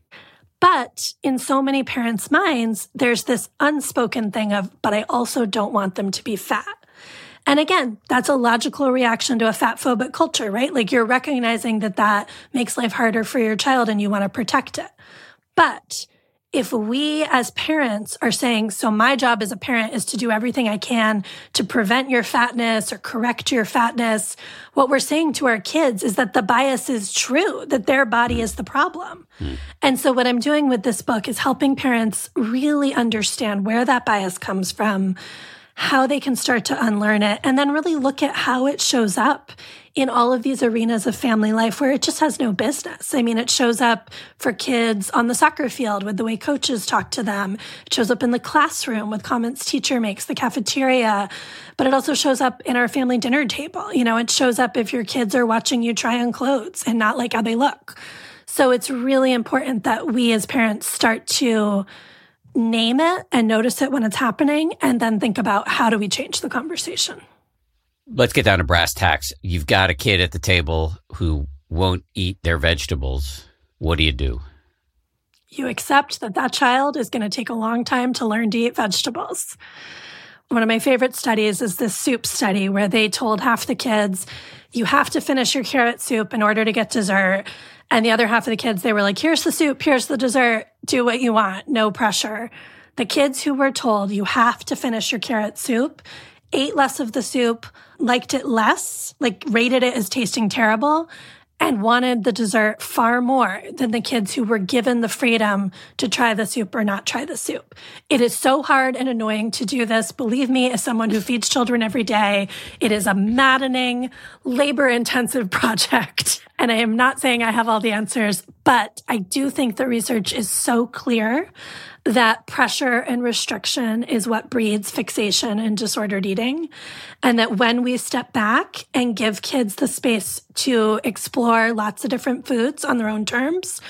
But in so many parents' minds, there's this unspoken thing of, but I also don't want them to be fat. And again, that's a logical reaction to a fat phobic culture, right? Like you're recognizing that that makes life harder for your child and you want to protect it. But if we as parents are saying, so my job as a parent is to do everything I can to prevent your fatness or correct your fatness, what we're saying to our kids is that the bias is true, that their body is the problem. Mm. And so what I'm doing with this book is helping parents really understand where that bias comes from, how they can start to unlearn it, and then really look at how it shows up in all of these arenas of family life where it just has no business. I mean, it shows up for kids on the soccer field with the way coaches talk to them. It shows up in the classroom with comments teacher makes, the cafeteria, but it also shows up in our family dinner table. You know, it shows up if your kids are watching you try on clothes and not like how they look. So it's really important that we as parents start to name it and notice it when it's happening and then think about how do we change the conversation let's get down to brass tacks. You've got a kid at the table who won't eat their vegetables. What do you do? You accept that that child is going to take a long time to learn to eat vegetables. One of my favorite studies is this soup study where they told half the kids, you have to finish your carrot soup in order to get dessert. And the other half of the kids, they were like, here's the soup, here's the dessert, do what you want, no pressure. The kids who were told you have to finish your carrot soup ate less of the soup, liked it less, like rated it as tasting terrible, and wanted the dessert far more than the kids who were given the freedom to try the soup or not try the soup. It is so hard and annoying to do this. Believe me, as someone who feeds children every day, it is a maddening, labor intensive project. And I am not saying I have all the answers, but I do think the research is so clear that pressure and restriction is what breeds fixation and disordered eating. And that when we step back and give kids the space to explore lots of different foods on their own terms,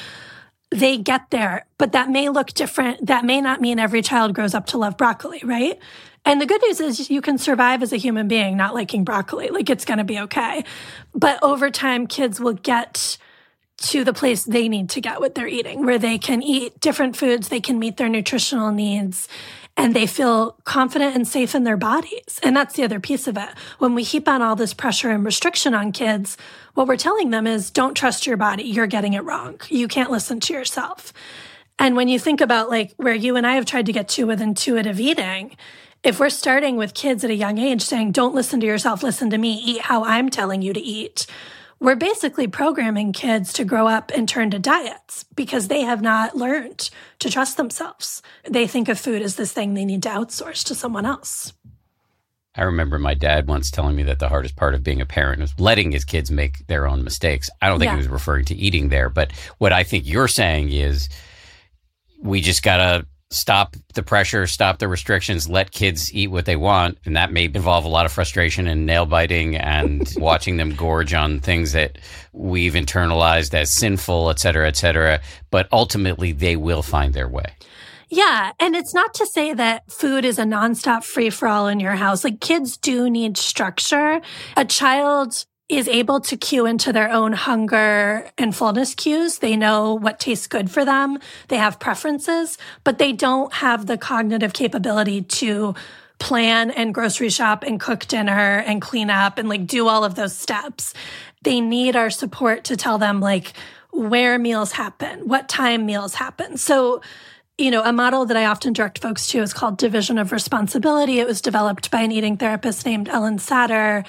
they get there. But that may look different. That may not mean every child grows up to love broccoli, right? And the good news is you can survive as a human being not liking broccoli. Like it's going to be okay. But over time, kids will get to the place they need to get what they're eating, where they can eat different foods, they can meet their nutritional needs, and they feel confident and safe in their bodies. And that's the other piece of it. When we heap on all this pressure and restriction on kids, what we're telling them is don't trust your body. You're getting it wrong. You can't listen to yourself. And when you think about like where you and I have tried to get to with intuitive eating, if we're starting with kids at a young age saying, don't listen to yourself, listen to me, eat how I'm telling you to eat, we're basically programming kids to grow up and turn to diets because they have not learned to trust themselves. They think of food as this thing they need to outsource to someone else. I remember my dad once telling me that the hardest part of being a parent was letting his kids make their own mistakes. I don't think yeah. he was referring to eating there, but what I think you're saying is we just got to stop the pressure, stop the restrictions, let kids eat what they want. And that may involve a lot of frustration and nail biting and watching them gorge on things that we've internalized as sinful, et cetera, et cetera. But ultimately, they will find their way. Yeah. And it's not to say that food is a nonstop free for all in your house. Like kids do need structure. A child is able to cue into their own hunger and fullness cues. They know what tastes good for them. They have preferences, but they don't have the cognitive capability to plan and grocery shop and cook dinner and clean up and like do all of those steps. They need our support to tell them like where meals happen, what time meals happen. So, you know, a model that I often direct folks to is called division of responsibility. It was developed by an eating therapist named Ellen Satter.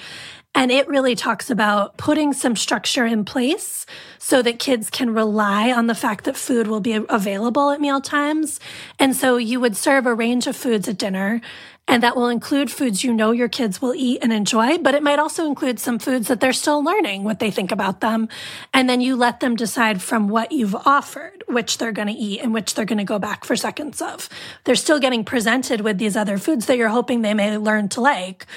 And it really talks about putting some structure in place so that kids can rely on the fact that food will be available at meal times. And so you would serve a range of foods at dinner and that will include foods you know your kids will eat and enjoy, but it might also include some foods that they're still learning what they think about them. And then you let them decide from what you've offered, which they're going to eat and which they're going to go back for seconds of. They're still getting presented with these other foods that you're hoping they may learn to like,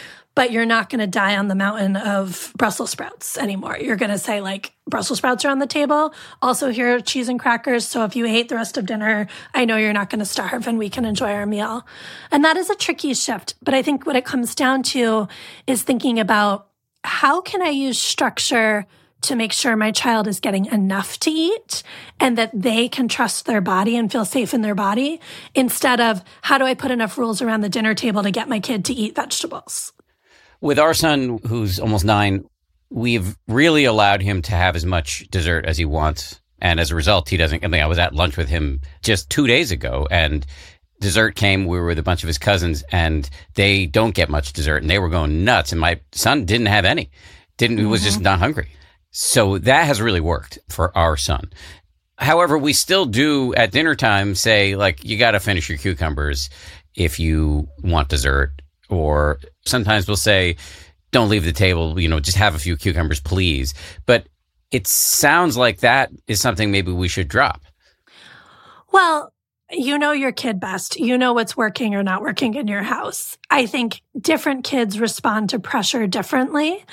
but you're not going to die on the mountain of Brussels sprouts anymore. You're going to say, like, Brussels sprouts are on the table. Also, here are cheese and crackers. So if you ate the rest of dinner, I know you're not going to starve and we can enjoy our meal. And that is a tricky shift. But I think what it comes down to is thinking about how can I use structure to make sure my child is getting enough to eat and that they can trust their body and feel safe in their body instead of how do I put enough rules around the dinner table to get my kid to eat vegetables? With our son, who's almost nine, we've really allowed him to have as much dessert as he wants. And as a result, he doesn't. I mean, I was at lunch with him just two days ago, and dessert came. We were with a bunch of his cousins, and they don't get much dessert, and they were going nuts. And my son didn't have any. Didn't mm-hmm. was just mm-hmm. not hungry. So that has really worked for our son. However, we still do at dinner time say like you got to finish your cucumbers if you want dessert or sometimes we'll say, don't leave the table, you know, just have a few cucumbers, please. But it sounds like that is something maybe we should drop. Well, you know your kid best. You know what's working or not working in your house. I think different kids respond to pressure differently.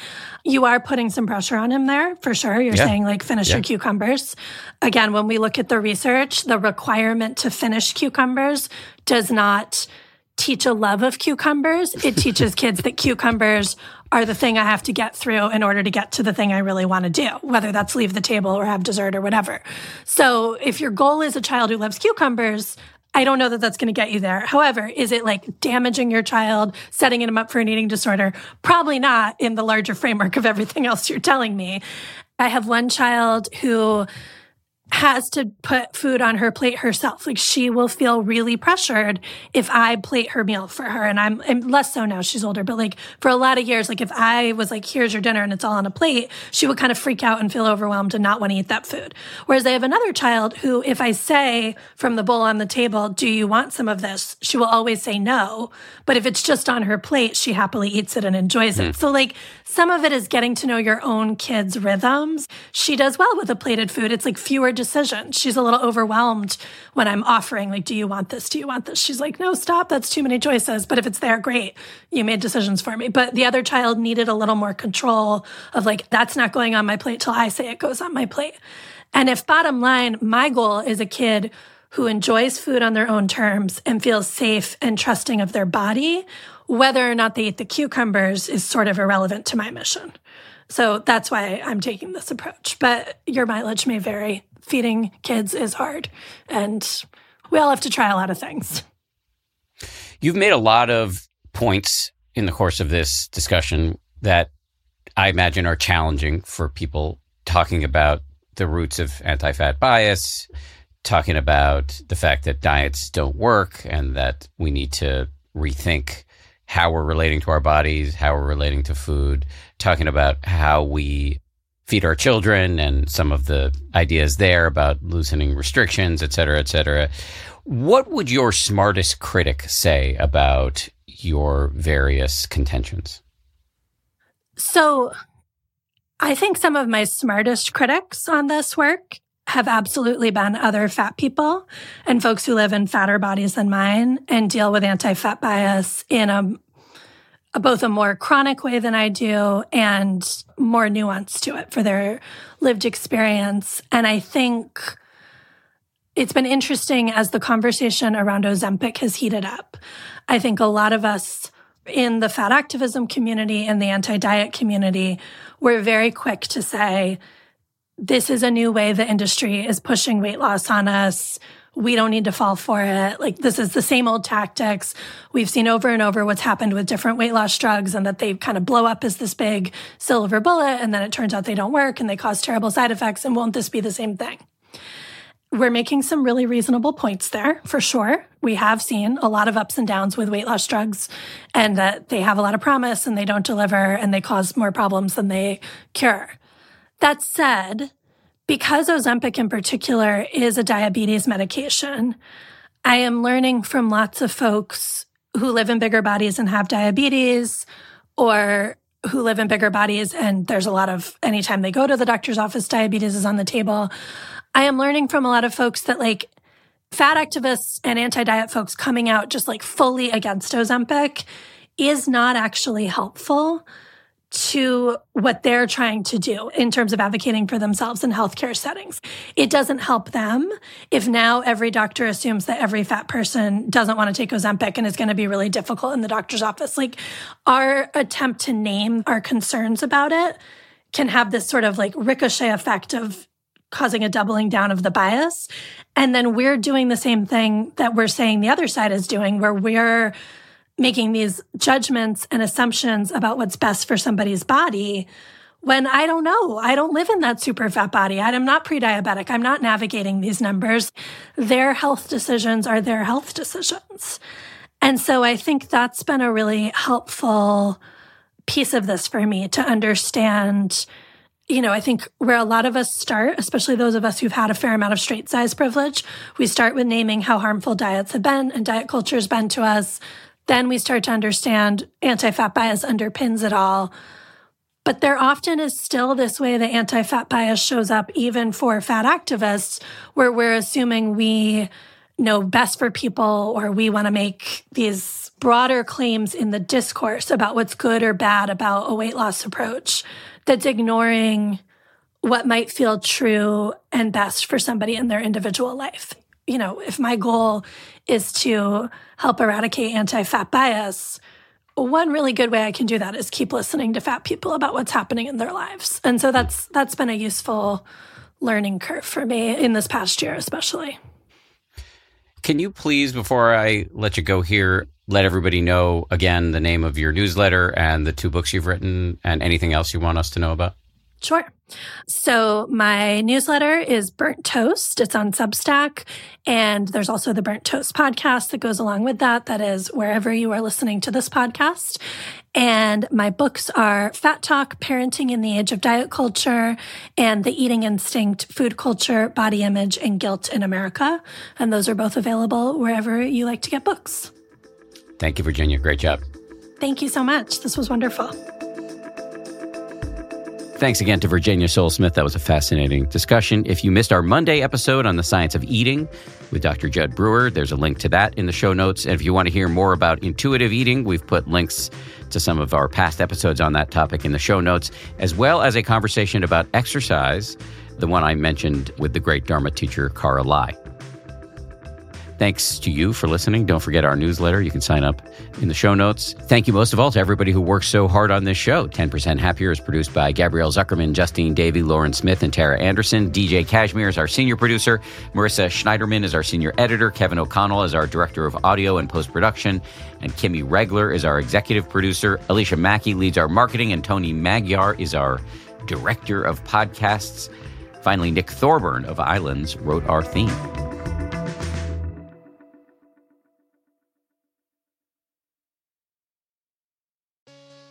You are putting some pressure on him there for sure. You're yeah. saying like finish yeah. your cucumbers. Again, when we look at the research, the requirement to finish cucumbers does not teach a love of cucumbers. It teaches kids that cucumbers are the thing I have to get through in order to get to the thing I really want to do, whether that's leave the table or have dessert or whatever. So if your goal is a child who loves cucumbers, I don't know that that's going to get you there. However, is it like damaging your child, setting him up for an eating disorder? Probably not in the larger framework of everything else you're telling me. I have one child who has to put food on her plate herself. Like she will feel really pressured if I plate her meal for her. And I'm, I'm, less so now, she's older, but like for a lot of years, like if I was like, here's your dinner and it's all on a plate, she would kind of freak out and feel overwhelmed and not want to eat that food. Whereas I have another child who, if I say from the bowl on the table, do you want some of this? She will always say no. But if it's just on her plate, she happily eats it and enjoys it. Mm. So like some of it is getting to know your own kids' rhythms. She does well with a plated food. It's like fewer decisions. She's a little overwhelmed when I'm offering, like, do you want this? Do you want this? She's like, no, stop. That's too many choices. But if it's there, great. You made decisions for me. But the other child needed a little more control of like, that's not going on my plate till I say it goes on my plate. And if bottom line, my goal is a kid who enjoys food on their own terms and feels safe and trusting of their body whether or not they eat the cucumbers is sort of irrelevant to my mission. So that's why I'm taking this approach. But your mileage may vary. Feeding kids is hard, and we all have to try a lot of things. You've made a lot of points in the course of this discussion that I imagine are challenging for people talking about the roots of anti fat bias, talking about the fact that diets don't work and that we need to rethink how we're relating to our bodies, how we're relating to food, talking about how we feed our children and some of the ideas there about loosening restrictions, et cetera, et cetera. What would your smartest critic say about your various contentions? So, I think some of my smartest critics on this work have absolutely been other fat people and folks who live in fatter bodies than mine and deal with anti-fat bias in a, a, both a more chronic way than I do and more nuance to it for their lived experience. And I think it's been interesting as the conversation around Ozempic has heated up. I think a lot of us in the fat activism community and the anti-diet community were very quick to say, this is a new way the industry is pushing weight loss on us. We don't need to fall for it. Like this is the same old tactics. We've seen over and over what's happened with different weight loss drugs and that they kind of blow up as this big silver bullet. And then it turns out they don't work and they cause terrible side effects. And won't this be the same thing? We're making some really reasonable points there for sure. We have seen a lot of ups and downs with weight loss drugs and that they have a lot of promise and they don't deliver and they cause more problems than they cure. That said, because Ozempic in particular is a diabetes medication, I am learning from lots of folks who live in bigger bodies and have diabetes or who live in bigger bodies and there's a lot of anytime they go to the doctor's office diabetes is on the table. I am learning from a lot of folks that like fat activists and anti-diet folks coming out just like fully against Ozempic is not actually helpful to what they're trying to do in terms of advocating for themselves in healthcare settings. It doesn't help them if now every doctor assumes that every fat person doesn't want to take Ozempic and is going to be really difficult in the doctor's office. Like our attempt to name our concerns about it can have this sort of like ricochet effect of causing a doubling down of the bias. And then we're doing the same thing that we're saying the other side is doing, where we're making these judgments and assumptions about what's best for somebody's body when I don't know. I don't live in that super fat body. I'm not pre diabetic. I'm not navigating these numbers. Their health decisions are their health decisions. And so I think that's been a really helpful piece of this for me to understand. You know, I think where a lot of us start, especially those of us who've had a fair amount of straight size privilege, we start with naming how harmful diets have been and diet culture has been to us, then we start to understand anti fat bias underpins it all. But there often is still this way that anti fat bias shows up even for fat activists, where we're assuming we know best for people or we want to make these broader claims in the discourse about what's good or bad about a weight loss approach that's ignoring what might feel true and best for somebody in their individual life. you know, if my goal is to help eradicate anti fat bias, one really good way I can do that is keep listening to fat people about what's happening in their lives. And so that's that's been a useful learning curve for me in this past year especially. Can you please before I let you go here let everybody know again the name of your newsletter and the two books you've written and anything else you want us to know about? Sure. So my newsletter is Burnt Toast. It's on Substack. And there's also the Burnt Toast podcast that goes along with that. That is wherever you are listening to this podcast. And my books are Fat Talk, Parenting in the Age of Diet Culture, and The Eating Instinct, Food Culture, Body Image, and Guilt in America. And those are both available wherever you like to get books. Thank you, Virginia. Great job. Thank you so much. This was wonderful. Thanks again to Virginia Sole-Smith. That was a fascinating discussion. If you missed our Monday episode on the science of eating with Dr. Jud Brewer, there's a link to that in the show notes. And if you want to hear more about intuitive eating, we've put links to some of our past episodes on that topic in the show notes, as well as a conversation about exercise, the one I mentioned with the great Dharma teacher, Cara Lai. Thanks to you for listening. Don't forget our newsletter. You can sign up in the show notes. Thank you most of all to everybody who works so hard on this show. 10% Happier is produced by Gabrielle Zuckerman, Justine Davey, Lauren Smith, and Tara Anderson. DJ Kashmir is our senior producer. Marissa Schneiderman is our senior editor. Kevin O'Connell is our director of audio and post production. And Kimmy Regler is our executive producer. Alicia Mackey leads our marketing. And Tony Magyar is our director of podcasts. Finally, Nick Thorburn of Islands wrote our theme.